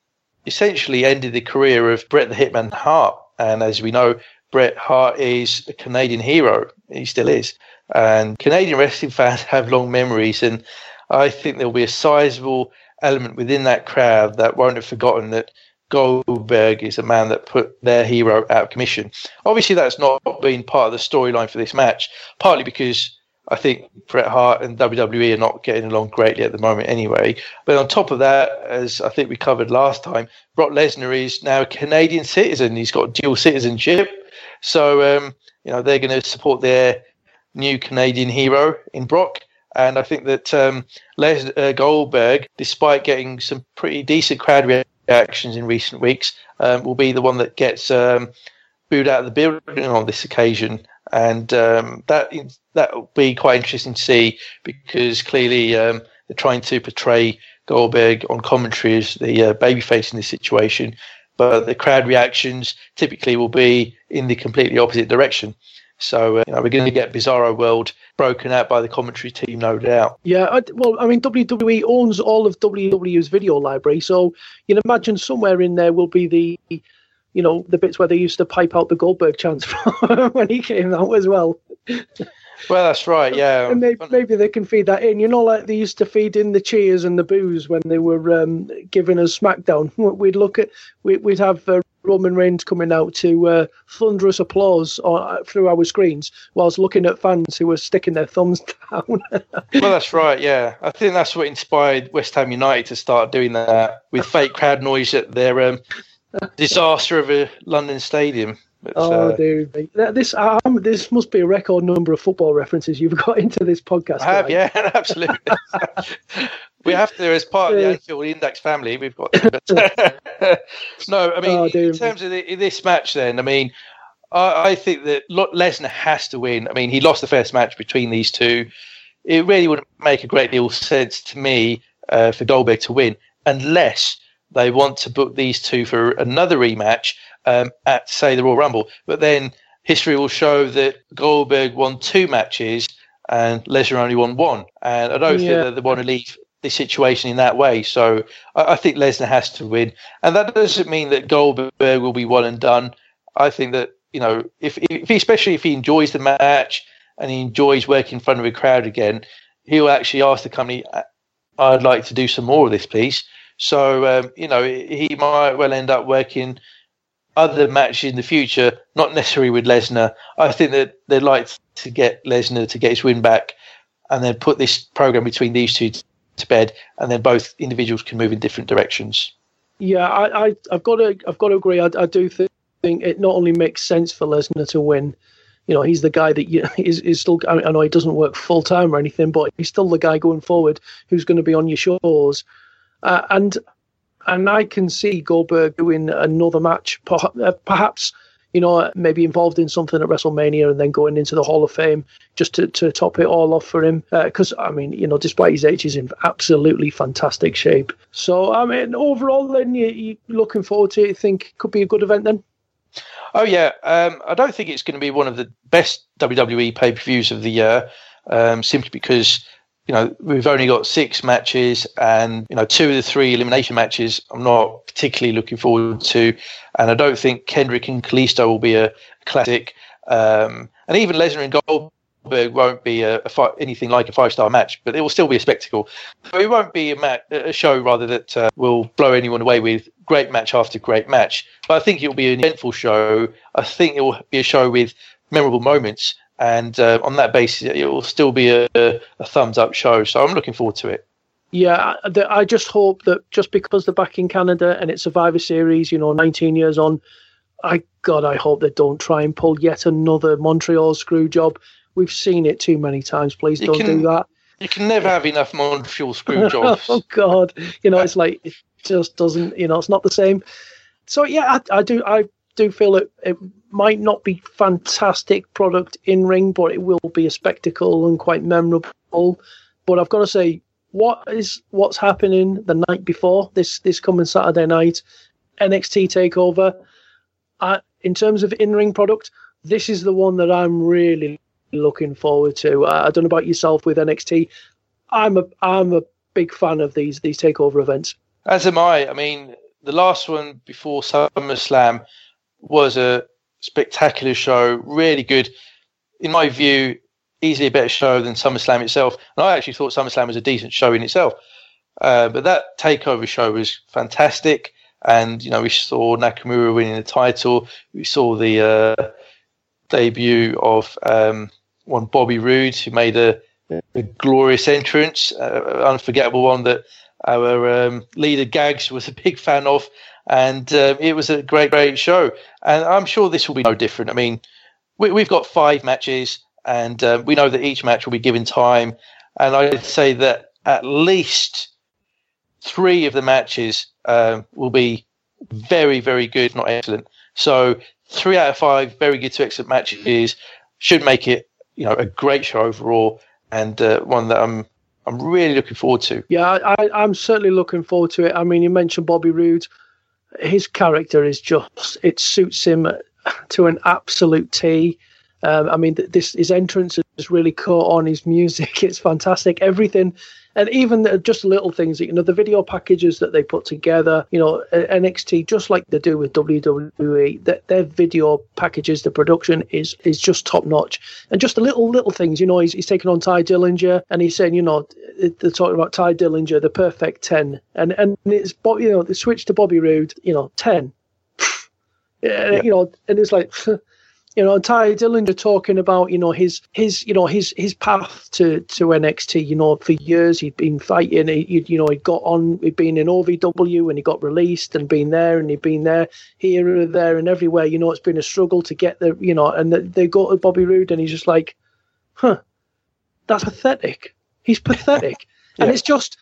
essentially ended the career of Bret the Hitman Hart. And as we know, Bret Hart is a Canadian hero. He still is. And Canadian wrestling fans have long memories. And I think there'll be a sizable element within that crowd that won't have forgotten that Goldberg is a man that put their hero out of commission. Obviously, that's not been part of the storyline for this match, partly because I think Bret Hart and WWE are not getting along greatly at the moment anyway. But on top of that, as I think we covered last time, Brock Lesnar is now a Canadian citizen. He's got dual citizenship. So, um, you know, they're going to support their new Canadian hero in Brock. And I think that um, Les uh, Goldberg, despite getting some pretty decent crowd reactions in recent weeks, um, will be the one that gets um, booed out of the building on this occasion. And um, that that will be quite interesting to see because clearly um, they're trying to portray Goldberg on commentary as the uh, babyface in this situation, but the crowd reactions typically will be in the completely opposite direction. So uh, you know, we're going to get Bizarro World broken out by the commentary team, no doubt. Yeah, I, well, I mean, WWE owns all of WCW's video library, so you know, imagine somewhere in there will be the, you know, the bits where they used to pipe out the Goldberg chants when he came out as well. Well, that's right. Yeah, and maybe, maybe, they can feed that in. You know, like they used to feed in the cheers and the boos when they were um, giving us SmackDown. We'd look at, we'd have uh, Roman Reigns coming out to uh, thunderous applause uh, through our screens, whilst looking at fans who were sticking their thumbs down. well, that's right. Yeah, I think that's what inspired West Ham United to start doing that with fake crowd noise at their um, disaster of a London stadium. But, oh, uh, dude, this um, this must be a record number of football references you've got into this podcast. I have, yeah, absolutely. We have to, as part of the Anfield Index family, we've got. No, I mean, oh, in terms of the, this match, then, I mean, I, I think that Lesnar has to win. I mean, he lost the first match between these two. It really wouldn't make a great deal of sense to me uh, for Goldberg to win unless they want to book these two for another rematch um, at, say, the Royal Rumble. But then history will show that Goldberg won two matches and Lesnar only won one. And I don't yeah. think that they want to leave the situation in that way. So I, I think Lesnar has to win. And that doesn't mean that Goldberg will be one and done. I think that, you know, if, if especially if he enjoys the match and he enjoys working in front of a crowd again, he'll actually ask the company, I'd like to do some more of this, please. So, um, you know, he might well end up working other matches in the future, not necessarily with Lesnar. I think that they'd like to get Lesnar to get his win back and then put this program between these two to bed, and then both individuals can move in different directions. Yeah, I, have got to, I've got to agree. I, I do think it not only makes sense for Lesnar to win. You know, he's the guy that you, is, is still. I know he doesn't work full time or anything, but he's still the guy going forward who's going to be on your shores. Uh, and and I can see Goldberg doing another match, uh, perhaps you know maybe involved in something at WrestleMania and then going into the Hall of Fame just to, to top it all off for him. Because uh, I mean, you know, despite his age, he's in absolutely fantastic shape. So I mean, overall, then you, you looking forward to it. You think could be a good event then? Oh yeah, um, I don't think it's going to be one of the best WWE pay per views of the year, um, simply because you know, we've only got six matches and, you know, two of the three elimination matches I'm not particularly looking forward to. And I don't think Kendrick and Kalisto will be a classic. Um, and even Lesnar and Goldberg won't be a, a fi- anything like a five star match, but it will still be a spectacle. So it won't be a, mat- a show rather that uh, will blow anyone away with great match after great match. But I think it will be an eventful show. I think it will be a show with memorable moments and uh, on that basis, it will still be a, a, thumbs up show. So I'm looking forward to it. Yeah, I, just hope that just because they're back in Canada and it's Survivor Series, you know, 19 years on, I God, I hope they don't try and pull yet another Montreal screw job. We've seen it too many times. Please you don't can, do that. You can never have enough Montreal screw jobs. oh God, you know, it's like it just doesn't. You know, it's not the same. So yeah, I, I do. I do feel it, it might not be fantastic product in ring, but it will be a spectacle and quite memorable. But I've got to say, what is what's happening the night before this this coming Saturday night, NXT Takeover. Uh, in terms of in ring product, this is the one that I'm really looking forward to. Uh, I don't know about yourself with NXT. I'm a I'm a big fan of these these takeover events. As am I. I mean, the last one before SummerSlam was a spectacular show, really good. In my view, easily a better show than SummerSlam itself. And I actually thought SummerSlam was a decent show in itself. Uh, but that takeover show was fantastic. And, you know, we saw Nakamura winning the title. We saw the uh, debut of um, one Bobby Roode, who made a, a glorious entrance, uh, unforgettable one that our um, leader Gags was a big fan of. And uh, it was a great, great show. And I'm sure this will be no different. I mean, we, have got five matches, and uh, we know that each match will be given time. And I'd say that at least three of the matches um, will be very, very good, not excellent. So three out of five very good to excellent matches should make it, you know, a great show overall, and uh, one that I'm I'm really looking forward to. Yeah, I, I'm certainly looking forward to it. I mean, you mentioned Bobby Roode. His character is just it suits him to an absolute T. Um, I mean, this his entrance has really caught on. His music, it's fantastic. Everything and even just little things, you know, the video packages that they put together, you know, NXT, just like they do with WWE, that their video packages, the production is is just top notch. And just the little little things, you know, he's, he's taking on Tye Dillinger, and he's saying, you know, they're talking about Tye Dillinger, the perfect ten, and and it's you know, the switch to Bobby Roode, you know, ten. yeah. You know, and it's like you know, Tye Dillinger talking about, you know, his his you know his his path to to NXT. You know, for years he'd been fighting. He, you know, he got on. He'd been in OVW and he got released and been there and he'd been there here and there and everywhere. You know, it's been a struggle to get there. You know, and they go to Bobby Roode and he's just like, huh, that's pathetic. He's pathetic, yeah. and it's just,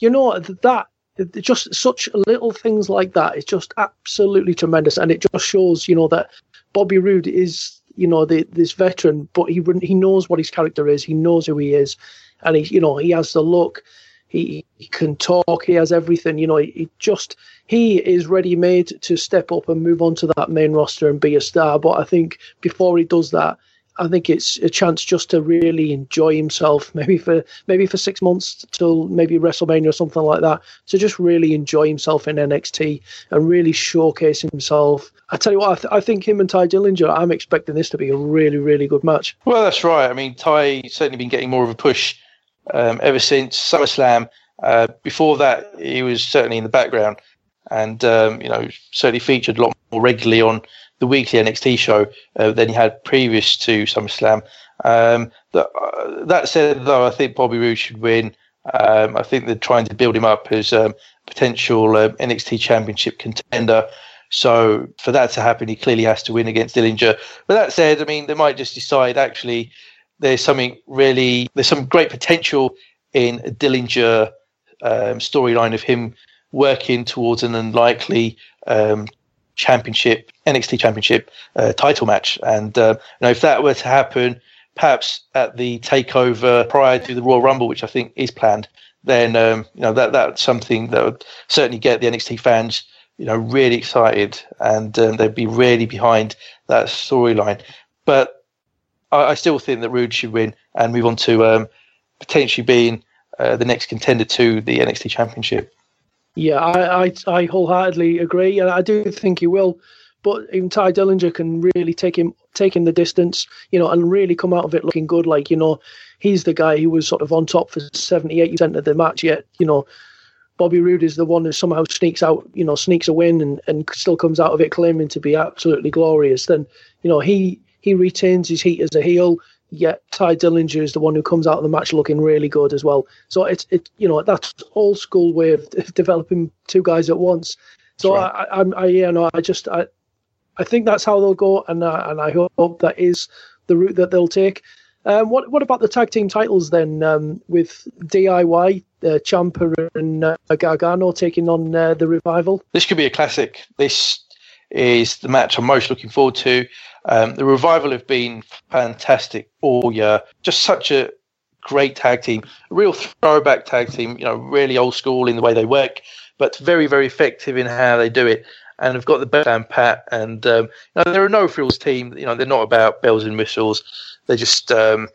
you know, that just such little things like that it's just absolutely tremendous and it just shows you know that Bobby Roode is, you know, the, this veteran, but he he knows what his character is. He knows who he is, and he, you know, he has the look. He, he can talk. He has everything. You know, he, he just he is ready made to step up and move on to that main roster and be a star. But I think before he does that, I think it's a chance just to really enjoy himself, maybe for maybe for six months till maybe WrestleMania or something like that. To just really enjoy himself in NXT and really showcase himself. I tell you what, I, th- I think him and Tye Dillinger, I'm expecting this to be a really, really good match. Well, that's right. I mean, Tye certainly been getting more of a push um, ever since SummerSlam. Uh, before that, he was certainly in the background, and um, you know, certainly featured a lot more regularly on the weekly NXT show uh, than he had previous to SummerSlam. Um, that, uh, that said, though, I think Bobby Roode should win. Um, I think they're trying to build him up as um, potential uh, NXT Championship contender. So for that to happen, he clearly has to win against Dillinger. But that said, I mean, they might just decide actually there's something really there's some great potential in a Dillinger um, storyline of him working towards an unlikely um, championship, NXT championship uh, title match. And uh, you know, if that were to happen, perhaps at the takeover prior to the Royal Rumble, which I think is planned, then um, you know that that's something that would certainly get the NXT fans you know really excited, and um, they'd be really behind that storyline. But I, I, still think that Roode should win and move on to um, potentially being uh, the next contender to the NXT Championship. Yeah, I, I, I wholeheartedly agree, and I do think he will. But even Tye Dillinger can really take him take him the distance, you know, and really come out of it looking good. Like you know, he's the guy who was sort of on top for seventy eight percent of the match. Yet you know, Bobby Roode is the one who somehow sneaks out, you know, sneaks a win and, and still comes out of it claiming to be absolutely glorious. Then you know he he retains his heat as a heel yet Tye Dillinger is the one who comes out of the match looking really good as well. So it's it you know that's old school way of developing two guys at once. So right. I, I, I yeah no I just I I think that's how they'll go, and uh, and I hope that is the route that they'll take. Um, what what about the tag team titles then? Um, with DIY, uh, Ciampa and uh, Gargano taking on uh, the revival. This could be a classic. This is the match I'm most looking forward to. Um, the revival have been fantastic all year. Just such a great tag team, a real throwback tag team. You know, really old school in the way they work, but very very effective in how they do it. And have got the best and Pat, and um, you know, they're a no frills team. You know, they're not about bells and whistles. They're just um,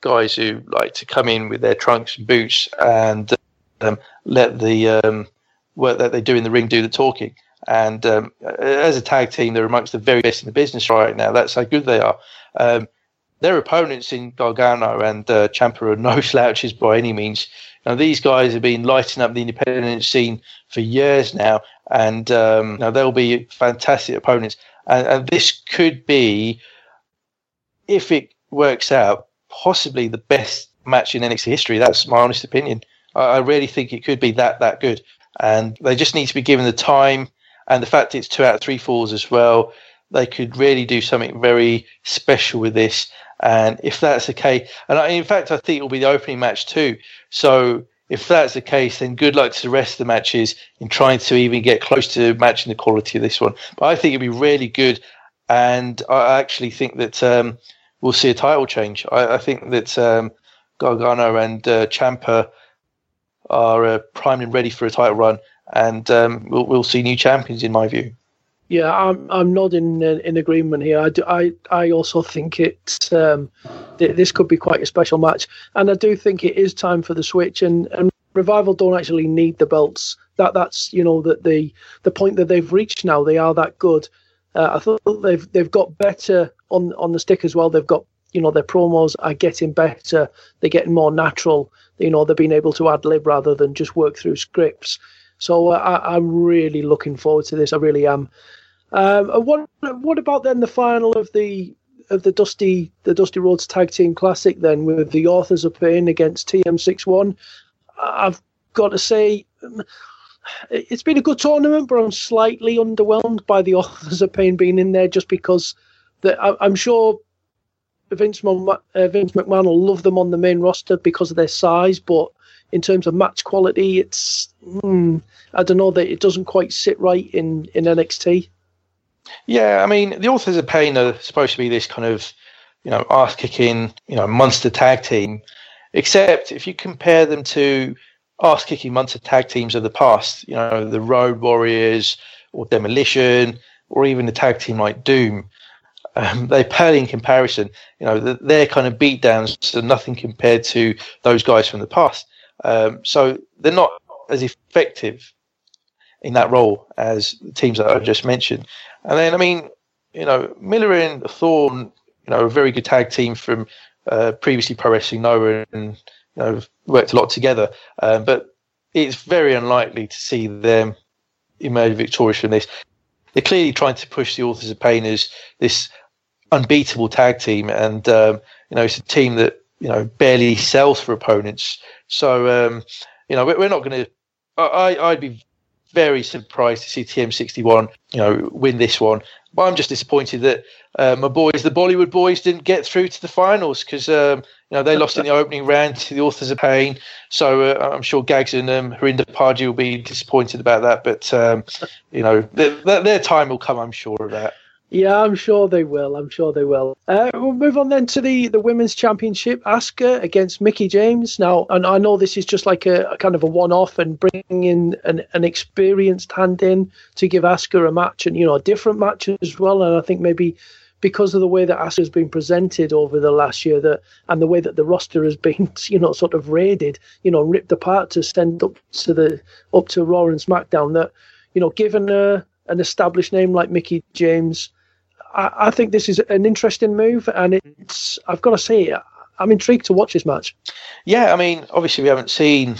guys who like to come in with their trunks and boots and um, let the um, work that they do in the ring do the talking. And um, as a tag team, they're amongst the very best in the business right now. That's how good they are. Um, their opponents in Gargano and uh, Ciampa are no slouches by any means. Now, these guys have been lighting up the independent scene for years now, and um, now they'll be fantastic opponents. And, and this could be, if it works out, possibly the best match in NXT history. That's my honest opinion. I really think it could be that that good, and they just need to be given the time and the fact it's two out of three falls as well. They could really do something very special with this. And if that's the case, and I, in fact, I think it will be the opening match too. So if that's the case, then good luck to the rest of the matches in trying to even get close to matching the quality of this one. But I think it'd be really good. And I actually think that um, we'll see a title change. I, I think that um, Gargano and uh, Ciampa are uh, primed and ready for a title run, and um, we'll, we'll see new champions, in my view. Yeah, I'm I'm nodding in, in agreement here. I, do, I I also think it's um, th- this could be quite a special match, and I do think it is time for the switch. And, and Revival don't actually need the belts. That that's you know that the the point that they've reached now. They are that good. Uh, I thought they've they've got better on on the stick as well. They've got you know their promos are getting better. They're getting more natural. You know they're being able to ad lib rather than just work through scripts. So uh, I, I'm really looking forward to this. I really am. Um, what what about then the final of the of the Dusty the Dusty Rhodes Tag Team Classic then with the Authors of Pain against TM61? I've got to say it's been a good tournament, but I'm slightly underwhelmed by the Authors of Pain being in there just because that I'm sure uh, Vince McMahon will love them on the main roster because of their size, but in terms of match quality, it's hmm, I don't know that it doesn't quite sit right in in NXT. Yeah, I mean, the authors of pain are supposed to be this kind of, you know, ass kicking, you know, monster tag team. Except if you compare them to ass kicking monster tag teams of the past, you know, the Road Warriors or Demolition or even the tag team like Doom, um, they pale in comparison. You know, their kind of beatdowns are nothing compared to those guys from the past. Um, so they're not as effective in that role as the teams that I just mentioned. And then, I mean, you know, Miller and Thorne, you know, a very good tag team from uh, previously Pro Wrestling Noah and, you know, worked a lot together. Um, but it's very unlikely to see them emerge victorious from this. They're clearly trying to push the Authors of Pain as this unbeatable tag team. And, um, you know, it's a team that, you know, barely sells for opponents. So, um, you know, we're not going to. I, I'd be very surprised to see TM61, you know, win this one. But I'm just disappointed that uh, my boys, the Bollywood boys, didn't get through to the finals because um, you know they lost in the opening round to the Authors of Pain. So uh, I'm sure Gags and um, Harinder Paji will be disappointed about that. But um, you know, their, their time will come. I'm sure of that. Yeah, I'm sure they will. I'm sure they will. Uh, we'll move on then to the, the women's championship. Asuka against Mickie James. Now, and I know this is just like a, a kind of a one off and bringing in an, an experienced hand in to give Asuka a match and, you know, a different match as well. And I think maybe because of the way that Asuka's been presented over the last year that and the way that the roster has been, you know, sort of raided, you know, ripped apart to send up to the up to Raw and SmackDown that, you know, given a, an established name like Mickie James I, I think this is an interesting move, and it's I've got to say I'm intrigued to watch this match. Yeah, I mean, obviously we haven't seen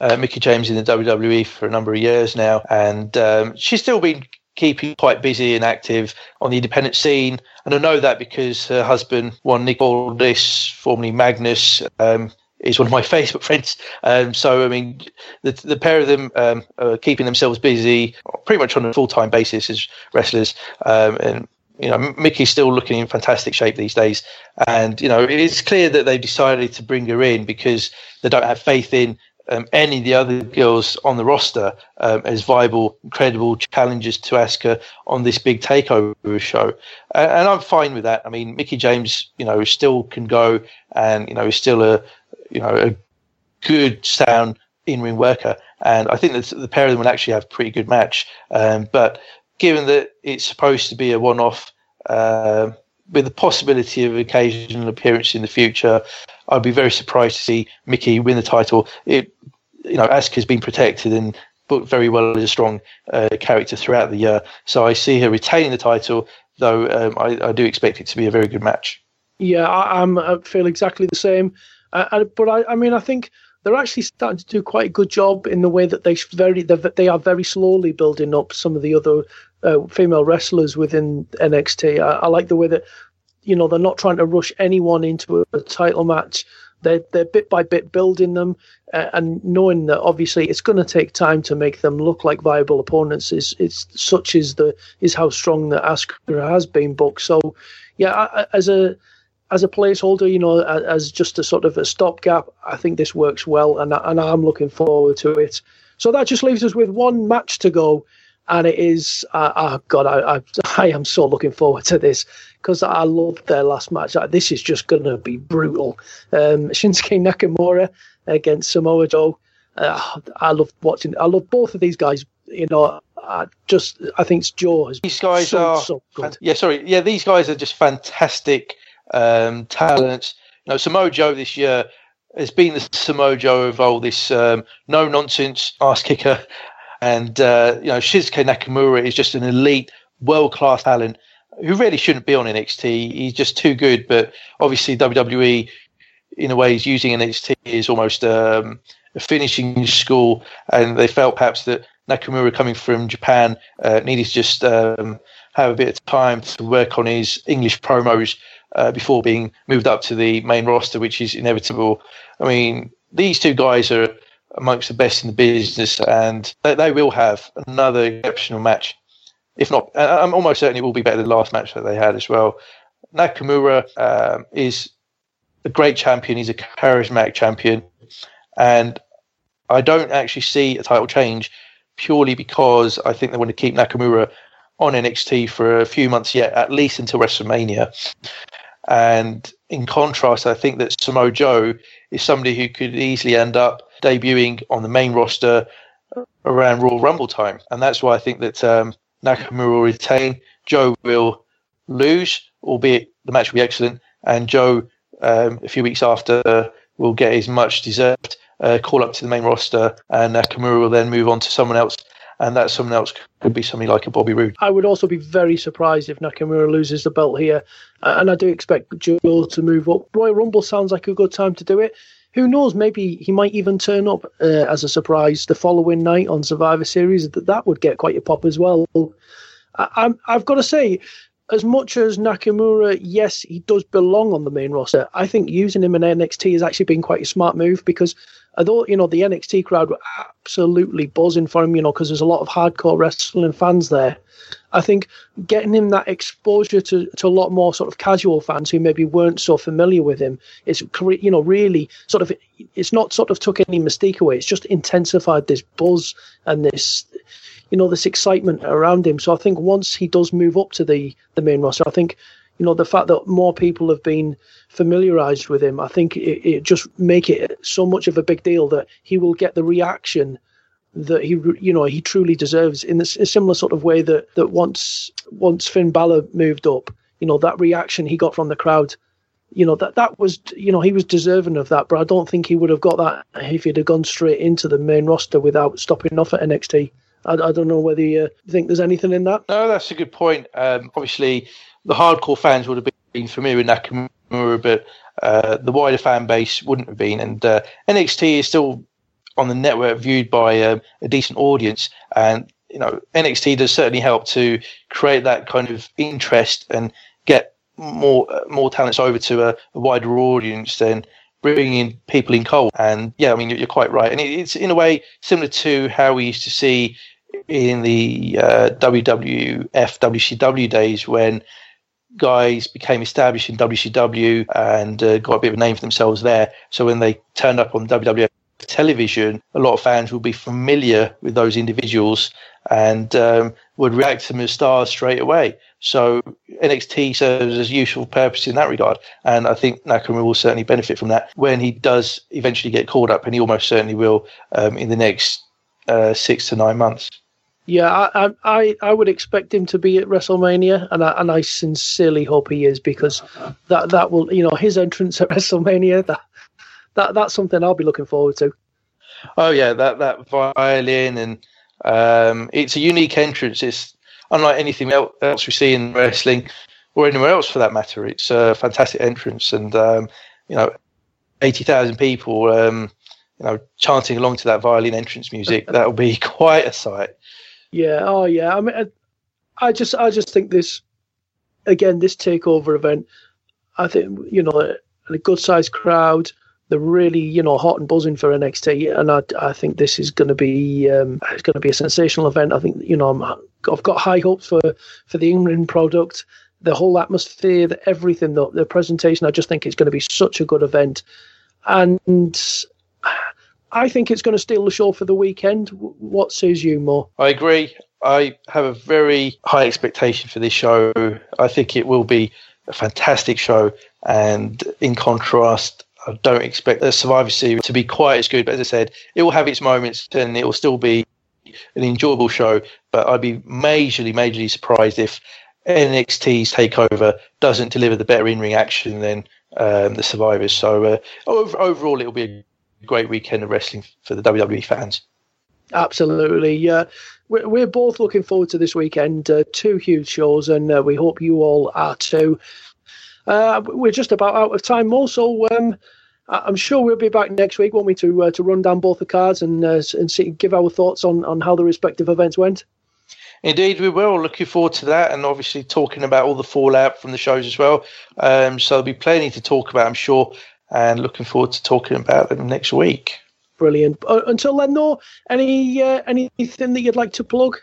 uh, Mickie James in the WWE for a number of years now, and um, she's still been keeping quite busy and active on the independent scene. And I know that because her husband, one Nick Aldis, formerly Magnus, um, is one of my Facebook friends. Um, so, I mean, the, the pair of them um, are keeping themselves busy pretty much on a full time basis as wrestlers. Um, and you know, Mickie's still looking in fantastic shape these days, and you know, it's clear that they've decided to bring her in because they don't have faith in um, any of the other girls on the roster um, as viable, credible challengers to Asuka on this big takeover show, and, and I'm fine with that. I mean, Mickie James, you know, still can go, and you know, is still a, you know, a good sound in-ring worker, and I think that the pair of them will actually have a pretty good match. Um, but given that it's supposed to be a one-off uh, with the possibility of occasional appearance in the future, I'd be very surprised to see Mickie win the title. It, you know, Asuka's been protected, and booked very well as a strong uh, character throughout the year. So I see her retaining the title, though um, I, I, do expect it to be a very good match. Yeah, I, am I feel exactly the same. Uh, but I, I mean, I think they're actually starting to do quite a good job in the way that they very they are very slowly building up some of the other uh, female wrestlers within NXT. I, I, like the way that you know they're not trying to rush anyone into a, title match. They're they're bit by bit building them uh, and knowing that obviously it's going to take time to make them look like viable opponents. Is it's such is the is how strong that Asuka has been booked. So yeah, I, as a as a placeholder, you know, as just a sort of a stopgap, I think this works well, and and I'm looking forward to it. So that just leaves us with one match to go, and it is uh, oh god, I, I, I am so looking forward to this because I loved their last match. This is just going to be brutal. Um, Shinsuke Nakamura against Samoa Joe. Uh, I love watching. I love both of these guys. You know, I just I think Joe has these guys so, are so good. Yeah, sorry. Yeah, these guys are just fantastic um, talents. You know, Samoa Joe this year has been the Samoa Joe of all this um, no nonsense ass kicker, and uh, you know Shinsuke Nakamura is just an elite, world class talent who really shouldn't be on NXT. He's just too good, but obviously WWE, in a way, is using NXT as almost um, a finishing school, and they felt perhaps that Nakamura coming from Japan uh, needed to just um, have a bit of time to work on his English promos uh, before being moved up to the main roster, which is inevitable. I mean, these two guys are amongst the best in the business, and they, they will have another exceptional match. If not, I'm almost certain it will be better than the last match that they had as well. Nakamura um, is a great champion. He's a charismatic champion, and I don't actually see a title change purely because I think they want to keep Nakamura on NXT for a few months yet, at least until WrestleMania. And in contrast, I think that Samoa Joe is somebody who could easily end up debuting on the main roster around Royal Rumble time. And that's why I think that um, Nakamura will retain. Joe will lose, albeit the match will be excellent. And Joe, um, a few weeks after, will get his much deserved uh, call up to the main roster. And Nakamura will then move on to someone else and that someone else could be something like a Bobby Roode. I would also be very surprised if Nakamura loses the belt here, and I do expect Joe to move up. Royal Rumble sounds like a good time to do it. Who knows? Maybe he might even turn up uh, as a surprise the following night on Survivor Series. That that would get quite a pop as well. I, I've got to say, as much as Nakamura, yes, he does belong on the main roster. I think using him in NXT has actually been quite a smart move because although you know the NXT crowd were absolutely buzzing for him, you know, because there's a lot of hardcore wrestling fans there. I think getting him that exposure to, to a lot more sort of casual fans who maybe weren't so familiar with him is you know really sort of it's not sort of took any mystique away. It's just intensified this buzz and this you know this excitement around him. So I think once he does move up to the the main roster, I think you know the fact that more people have been familiarized with him, I think it, it just make it so much of a big deal that he will get the reaction that he you know he truly deserves in a similar sort of way that that once once Finn Balor moved up, you know that reaction he got from the crowd. You know that that was you know he was deserving of that, but I don't think he would have got that if he'd have gone straight into the main roster without stopping off at NXT. I, I don't know whether you think there's anything in that. No, that's a good point. Um, obviously, the hardcore fans would have been familiar with Nakamura, but uh, the wider fan base wouldn't have been. And uh, NXT is still on the network viewed by uh, a decent audience, and you know NXT does certainly help to create that kind of interest and get more uh, more talents over to a, a wider audience than bringing in people in cold. And yeah, I mean you're quite right, and it's in a way similar to how we used to see in the uh, WWF WCW days when guys became established in WCW and uh, got a bit of a name for themselves there. So when they turned up on WWF television, a lot of fans would be familiar with those individuals and um, would react to them as stars straight away. So NXT serves as useful purpose in that regard, and I think Nakamura will certainly benefit from that when he does eventually get called up, and he almost certainly will um, in the next uh, six to nine months. Yeah, I, I I would expect him to be at WrestleMania, and I and I sincerely hope he is because that that will you know his entrance at WrestleMania that that that's something I'll be looking forward to. Oh yeah, that that violin and Um, it's a unique entrance. It's unlike anything else we see in wrestling or anywhere else for that matter. It's a fantastic entrance, and um, you know, eighty thousand people, um, you know, chanting along to that violin entrance music. that will be quite a sight. Yeah. Oh, yeah. I mean, I, I just, I just think this again, this takeover event. I think you know, a, good sized crowd they're really, you know, hot and buzzing for NXT, and I, I think this is going to be um, it's going to be a sensational event. I think, you know, i have got high hopes for for the in ring product, the whole atmosphere, the, everything, the, the presentation. I just think it's going to be such a good event, and I think it's going to steal the show for the weekend. What says you, Mo? I agree. I have a very high expectation for this show. I think it will be a fantastic show, and in contrast, I don't expect the Survivor Series to be quite as good. But as I said, it will have its moments and it will still be an enjoyable show. But I'd be majorly, majorly surprised if NXT's takeover doesn't deliver the better in ring action than um, the Survivors. So uh, over, overall, it will be a great weekend of wrestling for the WWE fans. Absolutely. Yeah. We're, we're both looking forward to this weekend. Uh, two huge shows, and uh, we hope you all are too. Uh, we're just about out of time, Mo. So um, I'm sure we'll be back next week, won't we, to uh, to run down both the cards and uh, and see, give our thoughts on, on how the respective events went. Indeed, we will. Looking forward to that, and obviously talking about all the fallout from the shows as well. Um, so there'll be plenty to talk about, I'm sure, and looking forward to talking about them next week. Brilliant. Uh, until then, though, any uh, anything that you'd like to plug?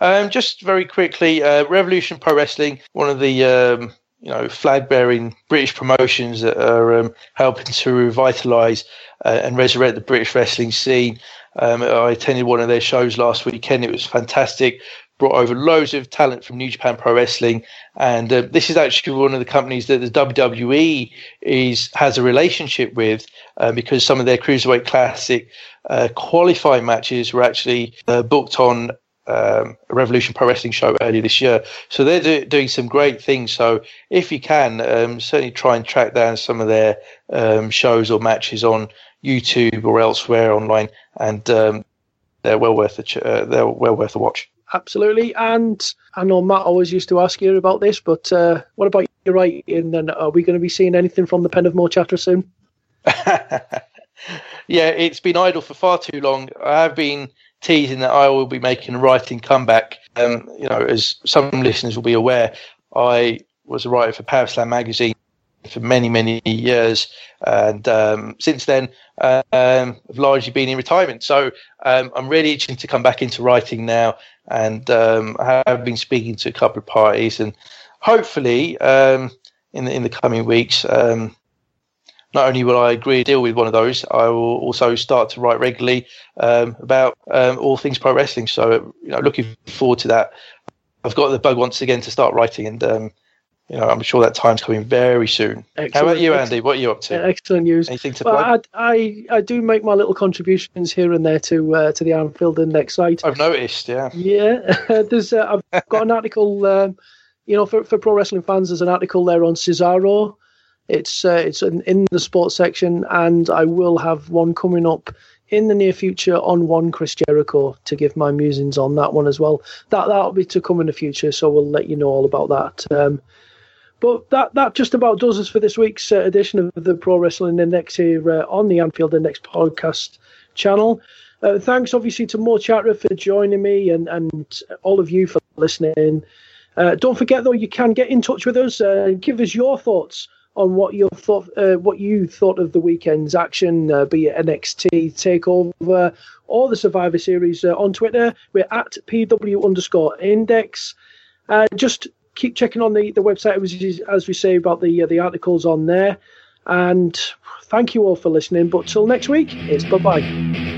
Um, just very quickly, uh, Revolution Pro Wrestling, one of the um, you know, flag bearing British promotions that are um, helping to revitalise uh, and resurrect the British wrestling scene. Um, I attended one of their shows last weekend. It was fantastic. Brought over loads of talent from New Japan Pro Wrestling, and uh, this is actually one of the companies that the WWE is has a relationship with, uh, because some of their Cruiserweight Classic uh, qualifying matches were actually uh, booked on um, a Revolution Pro Wrestling show earlier this year. So they're do, doing some great things. So if you can, um, certainly try and track down some of their um, shows or matches on YouTube or elsewhere online, and um, they're well worth a ch- uh, they're well worth a watch. Absolutely, and I know Matt always used to ask you about this, but uh, what about your writing? And are we going to be seeing anything from the Pen of Mo Chatter soon? yeah, it's been idle for far too long. I have been teasing that I will be making a writing comeback. Um, you know, as some listeners will be aware, I was a writer for Power Slam magazine for many, many years, and um, since then, uh, um, I've largely been in retirement. So um, I'm really itching to come back into writing now, and um, I have been speaking to a couple of parties, and hopefully, um, in the in the coming weeks, um, not only will I agree to deal with one of those, I will also start to write regularly about all things pro wrestling. So, you know, looking forward to that. I've got the bug once again to start writing, and you know, I'm sure that time's coming very soon. Excellent. How about you, Andy? What are you up to? Excellent news. Anything to plug? I, I, I do make my little contributions here and there to uh, to the Anfield Index site. I've noticed, yeah. Yeah, there's uh, I've got an article. Um, you know, for, for pro wrestling fans, there's an article there on Cesaro it's uh, it's in, in the sports section, and I will have one coming up in the near future on one Chris Jericho to give my musings on that one as well. That that'll be to come in the future, so we'll let you know all about that. Um, but that that just about does us for this week's uh, edition of the Pro Wrestling Index here uh, on the Anfield Index podcast channel. Uh, thanks, obviously, to Mo Chatter for joining me and, and all of you for listening. Uh, don't forget, though, you can get in touch with us. Uh, give us your thoughts on what you thought, uh, what you thought of the weekend's action, uh, be it NXT Takeover or the Survivor Series uh, on Twitter. We're at pw underscore index. Uh, just keep checking on the the website as, as we say about the uh, the articles on there. And thank you all for listening. But till next week, it's bye bye.